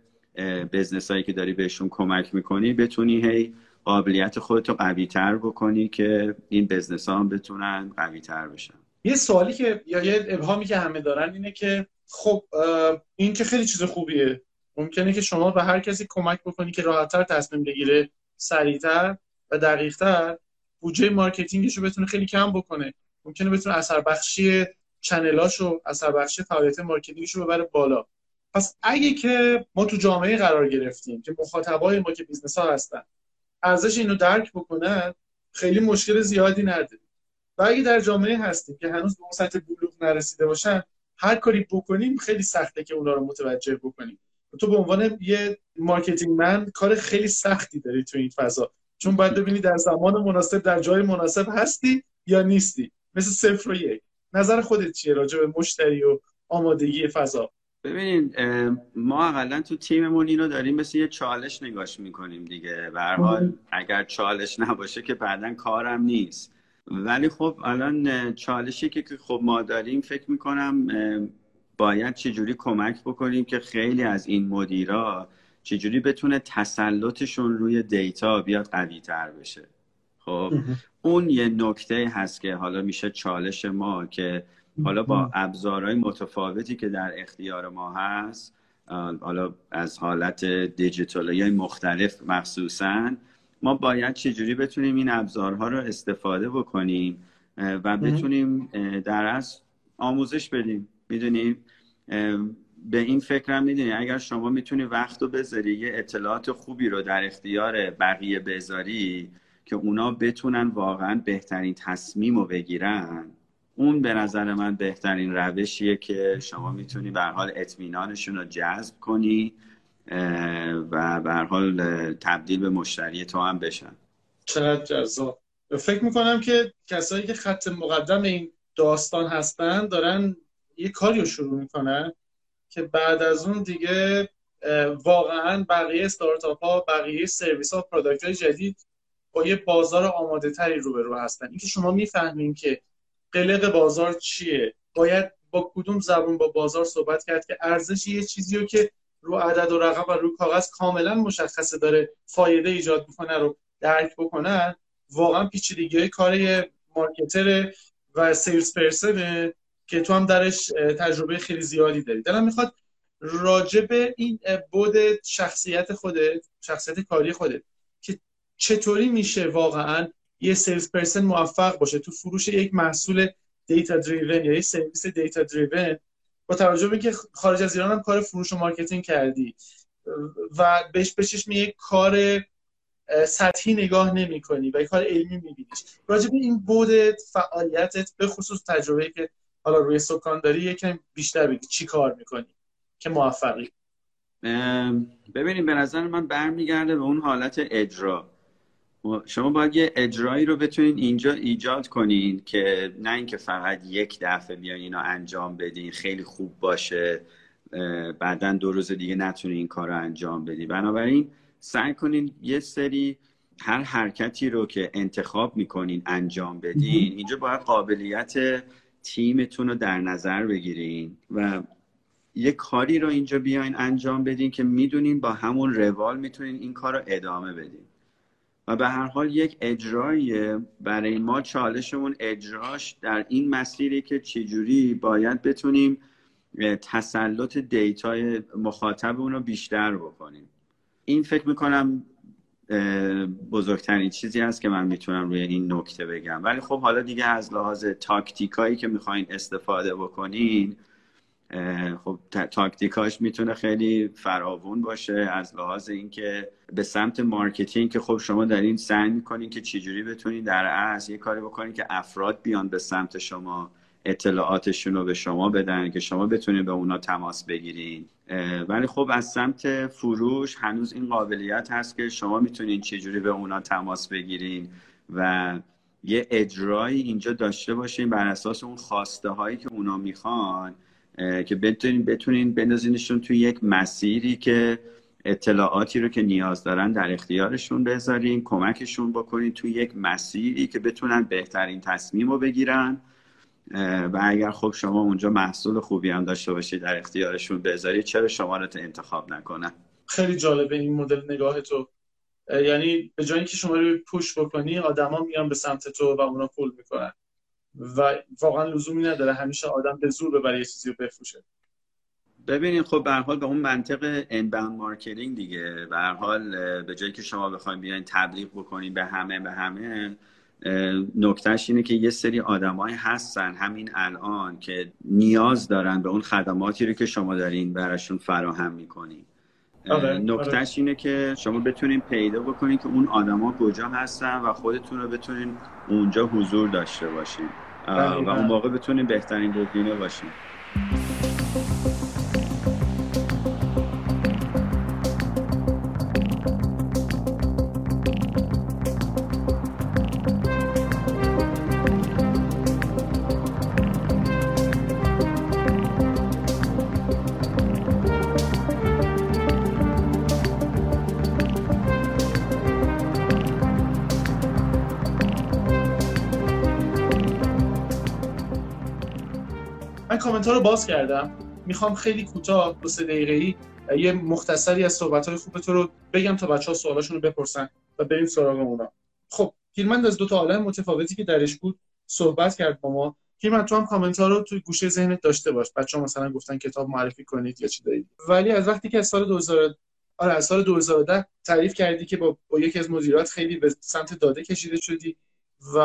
business هایی که داری بهشون کمک می‌کنی بتونی هی قابلیت خودتو قوی تر بکنی که این business ها هم بتونن قوی تر بشن. یه سوالی که یا یه ابهامی که همه دارن اینه که خب این که خیلی چیز خوبیه. ممکنه که شما به هر کسی کمک بکنی که راحتتر تصمیم بگیره سریعتر و دقیقتر بودجه marketing ش رو بتونه خیلی کم بکنه. ممکنه بتونه اثر بخشی channel هاشو اثر بخشی فعالیت marketing ش رو ببره بالا. پس اگه که ما تو جامعه قرار گرفتیم که مخاطبای ما که business ها هستن ارزش اینو درک بکنن خیلی مشکل زیادی نداره و اگه در جامعه هستیم که هنوز به سطح بلوغ نرسیده باشن هر کاری بکنیم خیلی سخته که اونا رو متوجه بکنیم. تو به عنوان یه marketing man کار خیلی سختی داری تو این فضا. چون باید ببینی در زمان مناسب در جای مناسب هستی یا نیستی. مثل صفر و یک. نظر خودت چیه راجع به مشتری و آمادگی فضا؟ ببینید ما اقلا تو تیممون اینو داریم مثل یه چالش نگاش می‌کنیم دیگه. به حال اگر چالش نباشه که بعدا کارم نیست. ولی خب الان چالشی که خب ما داریم فکر می‌کنم باید چجوری کمک بکنیم که خیلی از این مدیرا چجوری بتونه تسلطشون روی دیتا بیاد قوی تر بشه؟ خب اون یه نکته هست که حالا میشه چالش ما که حالا با ابزارهای متفاوتی که در اختیار ما هست حالا از حالت دیجیتالی مختلف مخصوصا ما باید چجوری بتونیم این ابزارها رو استفاده بکنیم و بتونیم در از آموزش بدیم. می‌دونیم به این فکرم می‌دونی اگر شما می‌تونی وقت رو بذاری یه اطلاعات خوبی رو در اختیار بقیه بذاری که اونا بتونن واقعا بهترین تصمیم رو بگیرن اون به نظر من بهترین روشیه که شما می‌تونی به حال اطمینانشون رو جذب کنی و به حال تبدیل به مشتری تو هم بشن. چقدر جذاب. فکر می‌کنم که کسایی که خط مقدم این داستان هستن دارن یه کاری رو شروع می‌کنن که بعد از اون دیگه واقعا بقیه استارتاپ ها بقیه سرویس ها product های جدید با یه بازار آماده تری روبرو هستن. اینکه شما می‌فهمین که قلق بازار چیه؟ باید با کدوم زبون با بازار صحبت کرد که ارزش یه چیزی رو که رو عدد و رقم و رو کاغذ کاملا مشخصه داره فایده ایجاد می‌کنه رو درک بکنن واقعا پیچیدگی کار marketer و sales person ه. که تو هم درش تجربه خیلی زیادی داری. دلم می‌خواد راجع به این بعد شخصیت خودت شخصیت کاری خودت که چطوری میشه واقعا یه sales person موفق باشه؟ تو فروش یک محصول data driven یا یک سرویس data driven با توجه به اینکه خارج از ایران هم کار فروش و marketing کردی و بهش بچش یک کار سطحی نگاه نمی کنی و یک کار علمی میبینیش. راجع به این بود فعالیتت به خصوص تجربه که حالا روی سکان داری یکم بیشتر بگی چی کار می‌کنی که موفقی؟ ببینید به نظر من برمیگرده به اون حالت اجرا. شما باید یه اجرایی رو بتونین اینجا ایجاد کنین که نه اینکه فقط یک دفعه بیاین اینو انجام بدین خیلی خوب باشه بعدا دو روز دیگه نتونی این کار رو انجام بدی بنابراین سعی کنین یه سری هر حرکتی رو که انتخاب می‌کنین انجام بدین. اینجا باید قابلیت تیمتون رو در نظر بگیرین و یه کاری رو اینجا بیاین انجام بدین که می‌دونین با همون روال می‌تونین این کار رو ادامه بدین. و به هر حال یک اجرایی برای ما چالشمون اجراش در این مسیری که چجوری باید بتونیم تسلط data ی مخاطب رو بیشتر بکنیم. این فکر می‌کنم بزرگترین چیزی هست که من می‌تونم روی این نکته بگم. ولی خب حالا دیگه از لحاظ tactic هایی که می‌خواین استفاده بکنین خب tactic هاش می‌تونه خیلی فراوون باشه از لحاظ اینکه به سمت marketing که خب شما دارین سعی می‌کنین که چجوری بتونین در اصل یه کاری بکنین که افراد بیان به سمت شما اطلاعاتشون رو به شما بدن که شما بتونین به اونا تماس بگیرین. ولی خب از سمت فروش هنوز این قابلیت هست که شما می‌تونین چجوری به اونا تماس بگیرین و یه اجرایی اینجا داشته باشین بر اساس اون خواسته هایی که اونا می‌خوان که بتونین بتونین بندازینشون توی یک مسیری که اطلاعاتی رو که نیاز دارن در اختیارشون بذارین کمکشون بکنین توی یک مسیری که بتونن بهترین تصمیم رو بگیرن. و اگر خب شما اونجا محصول خوبی هم داشته باشید در اختیارشون بذارید چرا شما رو انتخاب نکنن؟ خیلی جالبه این مدل نگاه تو. یعنی به جایی که شما رو push بکنی آدما میان به سمت تو و اونا pull می‌کنن. و واقعا لزومی نداره. همیشه آدم به زور ببره یه چیزی رو بفروشه. ببینید خب به حال به اون منطق inbound marketing دیگه. به حال به جایی که شما بخواید بیاین تبلیغ بکنین به همه به همه نکتهش اینه که یه سری آدمایی هستن همین الان که نیاز دارن به اون خدماتی رو که شما دارین براشون فراهم می‌کنین. آره، آره. نکتهش اینه که شما بتونین پیدا بکنین که اون آدما کجا هستن و خودتون رو بتونین اونجا حضور داشته باشین. و اون موقع بتونین بهترین گزینه باشین. کامنت ها رو باز کردم. می‌خوام خیلی کوتاه دو سه دقیقه ای یه مختصری از صحبت های خوب تو رو بگم تا بچه ها سوالاشون رو بپرسن و بریم سراغ اونا. خب پیرمند از دو تا عالم متفاوتی که درش بود صحبت کرد با ما. پیرمند تو هم کامنت ها رو توی گوشه ذهنت داشته باش. بچه ها مثلا گفتن کتاب معرفی کنید یا چی دارید. ولی از وقتی که از سال 2000 آره از سال 2010 تعریف کردی که با, با یکی از مدیرات خیلی به سمت داده کشیده شدی و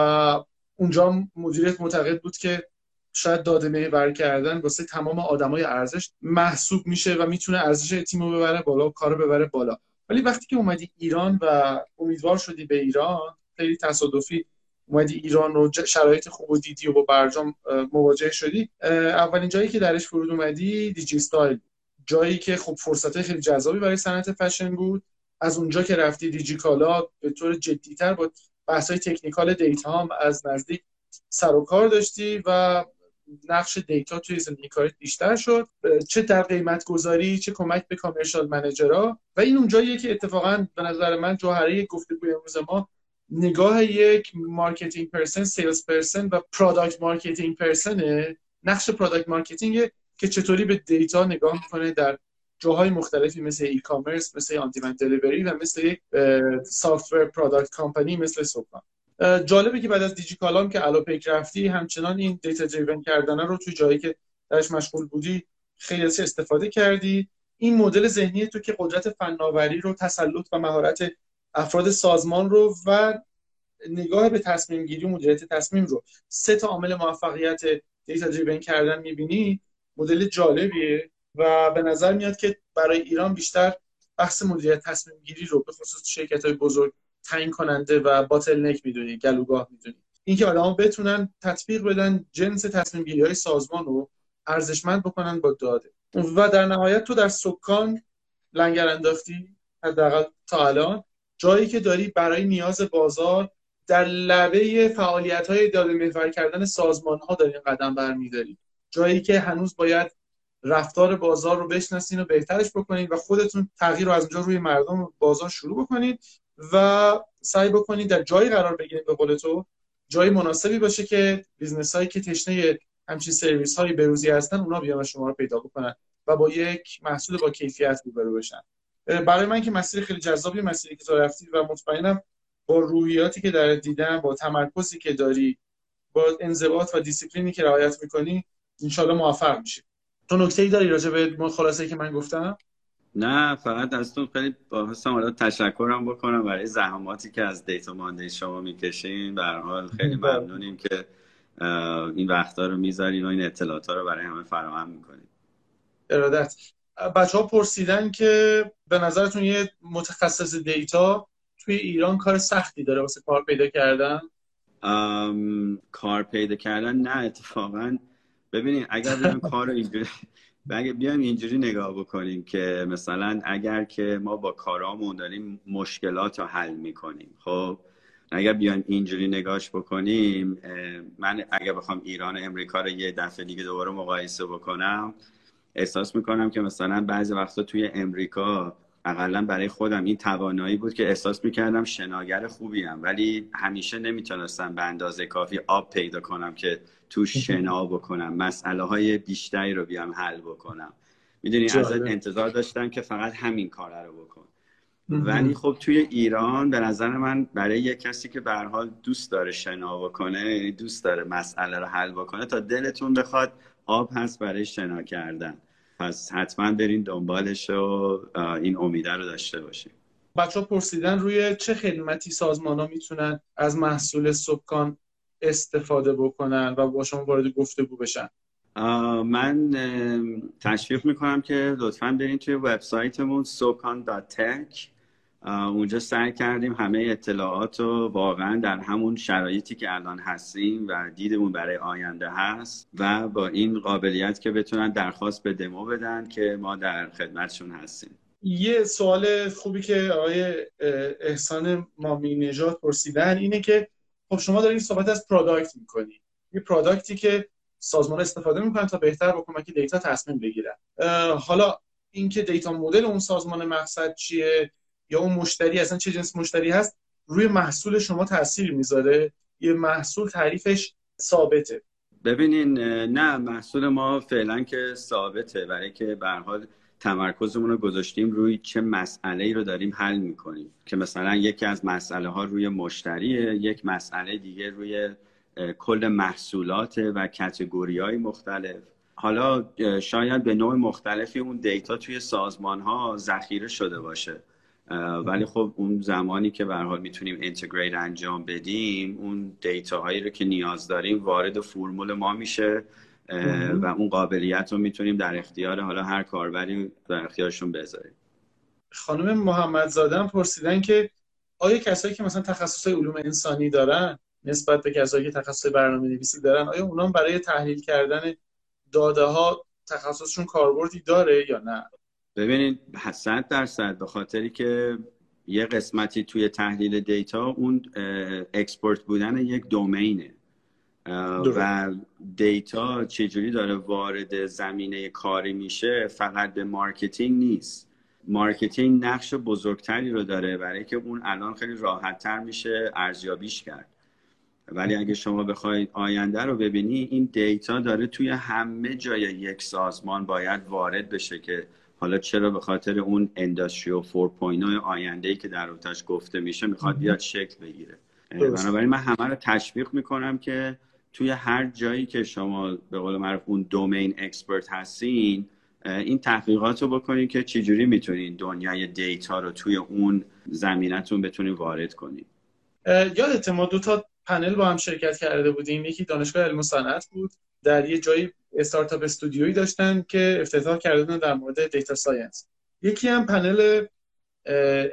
اونجا مدیریت معتقد بود که شاید داده محور کردن واسه تمام آدمای ارزش محسوب میشه و می‌تونه ارزش تیم رو ببره بالا و کارو ببره بالا. ولی وقتی که اومدی ایران و امیدوار شدی به ایران خیلی تصادفی اومدی ایران و شرایط خوب و دیدی و با برجام مواجه شدی اولین جایی که درش فرود اومدی دیجی ستایل جایی که خب فرصت خیلی جذابی برای صنعت فشن بود. از اونجا که رفتی دیجی کالا به طور جدیتر با بحث های technical data هم از نزدیک سر و کار داشتی و نقش data توی زندگی کارت بیشتر شد. چه در قیمت گذاری چه کمک به commercial manager ها. و این اونجاییه که اتفاقا به نظر من جوهره گفتگوی امروز ما نگاه یک marketing person sales person و product marketing person ه. نقش product marketing که چطوری به data نگاه می‌کنه در جاهای مختلفی مثل e-commerce مثل on delivery و مثل یک software product company مثل سوپا جالبه که بعد از دیجی کالام که الوپیک رفتی همچنان این data driven کردن رو توی جایی که درش مشغول بودی خیلی ازش استفاده کردی. این مدل ذهنی تو که قدرت فناوری رو تسلط و مهارت افراد سازمان رو و نگاه به تصمیم گیری و مدیریت تصمیم رو. سه تا عامل موفقیت دیتا دریون کردن می‌بینی. مدل جالبیه و به نظر میاد که برای ایران بیشتر بحث مدیریت تصمیم گیری رو به خصوص شرکت های بزرگ تعیین کننده و باتل نک می‌دونی گلوگاه می‌دونی. اینکه آدما بتونن تطبیق بدن جنس تصمیم گیری های سازمان رو ارزشمند بکنن با داده. و در نهایت تو در سکان لنگر انداختی حداقل تا الان جایی که داری برای نیاز بازار در لبه فعالیت های داده محور کردن سازمان ها داری قدم برمیداری. جایی که هنوز باید رفتار بازار رو بشناسین و بهترش بکنید و خودتون تغییر رو از اونجا روی مردم بازار شروع بکنید و سعی بکنید در جایی قرار بگیرید به قول تو جای مناسبی باشه که business هایی که تشنه همچین سرویس های بروزی هستن اونا بیان شما رو پیدا بکنن و با یک محصول با کیفیت روبرو بشن. برای من که مسیر خیلی جذابی مسیری که تو رفتی و مطمئنم با روحیاتی که در دیدن با تمرکزی که داری با انضباط و دیسیپلینی که رعایت می‌کنی انشالله موفق میشی. تو نکته ای داری راجع به خلاصه که من گفتم؟ نه فقط از تو خیلی باحثم حالا تشکرم بکنم برای زحماتی که از دیتا مانده شما می‌کشین. به حال خیلی ممنونیم که این وقتا رو می‌ذارین و این اطلاعات رو برای همه فراهم می‌کنین. ارادت. بچه ها پرسیدن که به نظرتون یه متخصص دیتا توی ایران کار سختی داره واسه کار پیدا کردن؟ کار پیدا کردن نه اتفاقا. ببینید اگر بیان کار اینجوری اگر بیایم اینجوری نگاه بکنیم که مثلا اگر که ما با کارامون داریم مشکلات رو حل می‌کنیم خب؟ اگر بیایم اینجوری نگاش بکنیم من اگر بخوام ایران و امریکا رو یه دفعه دیگه دوباره مقایسه بکنم احساس می‌کنم که مثلا بعضی وقتا توی امریکا اقلا برای خودم این توانایی بود که احساس می‌کردم شناگر خوبیم ولی همیشه نمی‌تونستم به اندازه کافی آب پیدا کنم که توش شنا بکنم مسئله های بیشتری رو بیام حل بکنم. می‌دونی ازت انتظار داشتم که فقط همین کار رو بکن. ولی خب توی ایران به نظر من برای یک کسی که به حال دوست داره شنا بکنه یعنی دوست داره مسئله رو حل بکنه تا دلتون بخواد آب هست برای شنا کردن. پس حتما برین دنبالش و این امیده رو داشته باشیم بچه ها پرسیدن روی چه خدمتی سازمان ها می‌تونن از محصول سبکان استفاده بکنن و با شما وارد گفتگو بشن؟ من تشویق می‌کنم که لطفا برین توی وبسایتمون sokan.tech اونجا سعی کردیم همه اطلاعات رو واقعا در همون شرایطی که الان هستیم و دیدمون برای آینده هست و با این قابلیت که بتونن درخواست به دمو بدن که ما در خدمتشون هستیم. یه سوال خوبی که آقای احسان مامی نژاد پرسیدن اینه که خب شما دارین صحبت از product می‌کنی. یه product ی که سازمان استفاده می‌کنن تا بهتر با کمک data تصمیم بگیرن. حالا اینکه data model اون سازمان مقصد چیه یا اون مشتری اصلا چه جنس مشتری هست روی محصول شما تاثیر می‌ذاره. یه محصول تعریفش ثابته. ببینین نه محصول ما فعلا که ثابته. برای که به حال تمرکزمون رو گذاشتیم روی چه مسئله ای رو داریم حل می‌کنیم. که مثلا یکی از مسئله ها روی مشتریه یک مسئله دیگه روی کل محصولات و category های مختلف. حالا شاید به نوع مختلفی اون data توی سازمان ها ذخیره شده باشه. ولی خب اون زمانی که به حال می‌تونیم integrate انجام بدیم اون data هایی رو که نیاز داریم وارد فرمول ما میشه. و اون قابلیت رو می‌تونیم در اختیار حالا هر کاربری در اختیارشون بذاریم. خانم محمد زادن پرسیدن که آیا کسایی که مثلا تخصص علوم انسانی دارن نسبت به کسایی که تخصص برنامه نویسی دارن آیا اونا برای تحلیل کردن داده ها تخصصشون کاربردی داره یا نه؟ ببینید صد درصد به خاطری که یه قسمتی توی تحلیل data اون expert بودن یک domain ه و data چجوری داره وارد زمینه کاری میشه فقط به marketing نیست. marketing نقش بزرگتری رو داره برای که اون الان خیلی راحتتر میشه ارزیابیش کرد. ولی اگه شما بخواید آینده رو ببینی این data داره توی همه جای یک سازمان باید وارد بشه که حالا چرا به خاطر اون industry 4.0 آینده ای که در موردش گفته میشه می‌خواد بیاد شکل بگیره. بنابراین من همه رو تشویق می‌کنم که توی هر جایی که شما به قول معروف اون domain expert هستین این تحقیقات رو بکنید که چجوری می‌تونین دنیای data رو توی اون زمینتون بتونین وارد کنید یادت ما دو تا پنل با هم شرکت کرده بودیم. یکی دانشگاه علم و صنعت بود. در یه جایی startup studio یی داشتن که افتتاح کرده بودن در مورد data science یکی هم پنل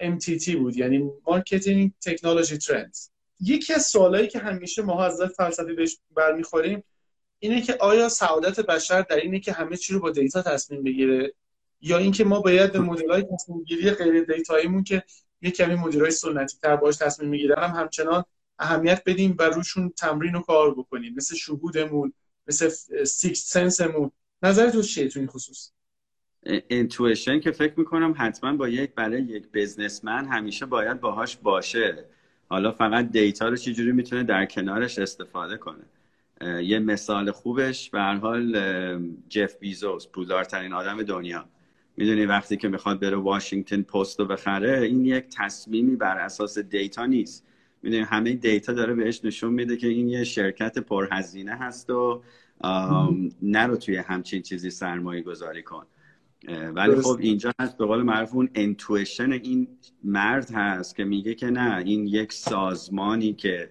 MTT بود یعنی marketing technology trends یکی از سوالایی که همیشه ما از فلسفی بهش برمیخوریم اینه که آیا سعادت بشر در اینه که همه چی رو با data تصمیم بگیره؟ یا اینکه ما باید به مدل‌های تصمیم گیری غیر data ییمون که یک کمی مدیرای سنتی تر باهاش تصمیم می‌گیرن هم همچنان اهمیت بدیم و روشون تمرین و کار بکنیم. مثل شهودمون مثل sixth sense مون. نظر تو چیه تو این خصوص؟ intuition که فکر می‌کنم حتما با یک برای یک businessman همیشه باید باهاش باشه. حالا فقط data رو چجوری می‌تونه در کنارش استفاده کنه؟ یه مثال خوبش به هر حال جف بزوس پولدارترین آدم دنیا. می‌دونی وقتی که می‌خواد بره واشنگتن پست رو بخره این یک تصمیمی بر اساس data نیست. می‌دونی همه data داره بهش نشون میده که این یه شرکت پرهزینه هست و نرو توی همچین چیزی سرمایه گذاری کن. ولی خب اینجا هست به قول معروف اون انتویشن این مرد هست که میگه که نه این یک سازمانی که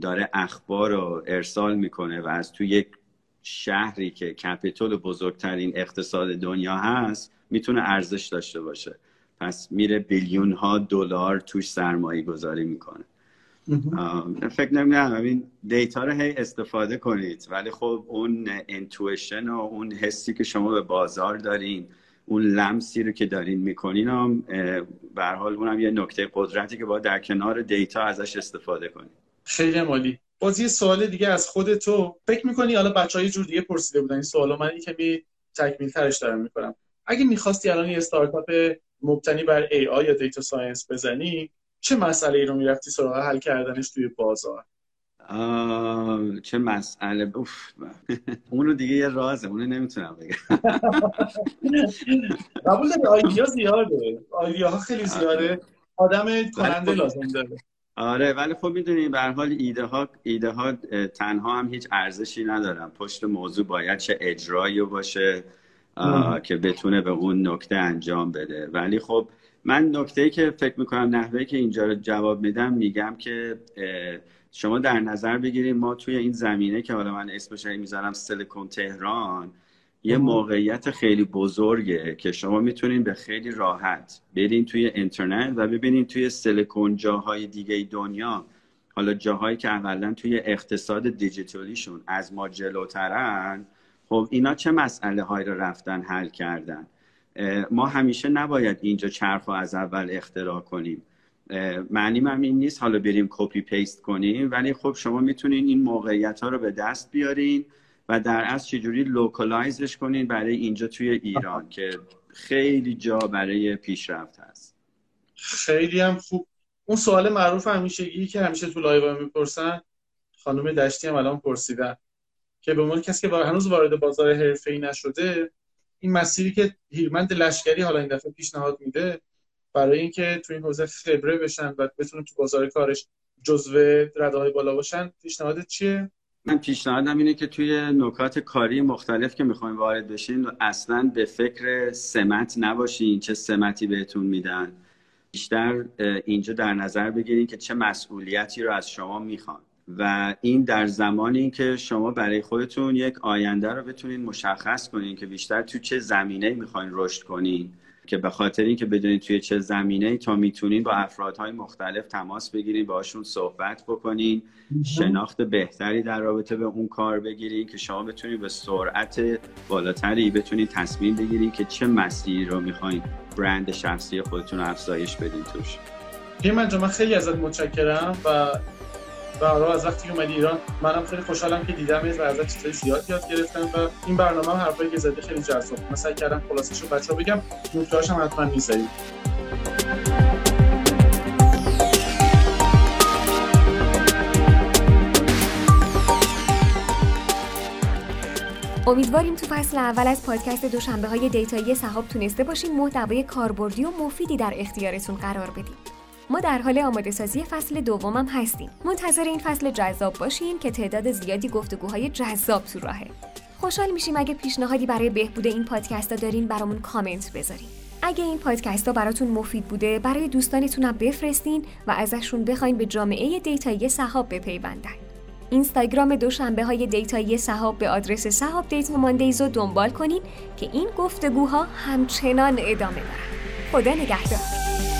داره اخبار رو ارسال می‌کنه و از توی یک شهری که کپیتول بزرگترین اقتصاد دنیا هست می‌تونه ارزش داشته باشه. پس میره بیلیون ها دلار توش سرمایه گذاری می‌کنه فکر نمی‌دونم این data رو هی استفاده کنید. ولی خب اون intuition و اون حسی که شما به بازار دارین اون لمسی رو که دارین می‌کنین هم به حال اونم یه نکته قدرتی که با در کنار data ازش استفاده کنید خیلی عالی باز یه سوال دیگه از خود تو. فکر می‌کنی حالا بچه های جور دیگه پرسیده بودن این سوال من کمی تکمیل ترش دارم می‌کنم. اگه می‌خواستی الان یه استارتاپ مبتنی بر AI یا data science بزنی چه مسئله ای رو می‌رفتی سراغ حل کردنش توی بازار؟ چه مسئله. اوف. اونو دیگه یه رازه. اونو نمی‌تونم بگم. قبول داری؟ آیدیا زیاده. آیدیا ها خیلی زیاده. آدم کننده خب- لازم داره. آره ولی خب می‌دونیم به حال ایده ها ایده ها تنها هم هیچ ارزشی ندارن. پشت موضوع باید چه اجرایی باشه که بتونه به اون نکته انجام بده. ولی خب من نکته ای که فکر می‌کنم نحوه که اینجا رو جواب میدم میگم که شما در نظر بگیرید ما توی این زمینه که حالا من اسمش می‌ذارم سیلیکون تهران یه موقعیت خیلی بزرگه که شما می‌تونین به خیلی راحت برین توی اینترنت و ببینین توی سیلیکون جاهای دیگه دنیا. حالا جاهایی که اقلا توی اقتصاد دیجیتالیشون از ما جلوترن خب اینا چه مسئله هایی رو رفتن حل کردن؟ ما همیشه نباید اینجا چرخ از اول اختراع کنیم. معنی من این نیست. حالا بریم copy paste کنیم ولی خب شما می‌تونین این موقعیت ها رو به دست بیارین و در از چجوری localize ش کنین برای اینجا توی ایران که خیلی جا برای پیشرفت هست. خیلی هم خوب. اون سوال معروف همیشگی که همیشه تو live می‌پرسن. خانم دشتی هم الان پرسیدن که به عنوان کسی که هنوز وارد بازار حرفه‌ای نشده این مسیری که هیرمند لشکری حالا این دفعه پیشنهاد میده برای اینکه تو این حوزه خبره بشن و بتونن تو بازار کارش جزو رده های بالا باشن پیشنهادت چیه؟ من پیشنهادم اینه که توی نکات کاری مختلف که می‌خوایم وارد بشین اصلا به فکر سمت نباشین چه سمتی بهتون میدن. بیشتر اینجا در نظر بگیرین که چه مسئولیتی رو از شما می‌خوان. و این در زمانی که شما برای خودتون یک آینده رو بتونین مشخص کنین که بیشتر تو چه زمینه می‌خواین رشد کنین. که به خاطر اینکه بدونید توی چه زمینه تا می‌تونین با افرادهای مختلف تماس بگیرین باشون صحبت بکنین. شناخت بهتری در رابطه به اون کار بگیرین که شما بتونید به سرعت بالاتری بتونید تصمیم بگیرین که چه مسیری رو می‌خواین برند شخصی خودتون رو افزایش بدین توش. من خیلی ازت متشکرم و و از وقتی اومدی ایران منم خیلی خوشحالم که دیدم و ازت چیزای زیاد یاد گرفتم و این برنامه هم حرفایی که خیلی جذاب من سعی کردم خلاصش رو بچه‌ها بگم نکته‌هاش هم حتما می‌ذاریم امیدواریم تو فصل اول از پادکست دوشنبه های دیتایی صحاب تونسته باشیم محتوای کاربردی و مفیدی در اختیارتون قرار بدیم. ما در حال آماده سازی فصل دومم هستیم. منتظر این فصل جذاب باشیم که تعداد زیادی گفتگوهای جذاب تو راهه. خوشحال میشیم اگه پیشنهادی برای بهبود این پادکست ها دارین برامون کامنت بذارین. اگه این پادکست ها براتون مفید بوده برای دوستانتون هم بفرستین و ازشون بخواین به جامعه دیتایی صحاب بپیوندن. اینستاگرام دوشنبه های دیتایی صحاب به آدرس صحاب Data Mondays رو دنبال کنین که این گفتگوها همچنان ادامه دارن. خدا نگهدار.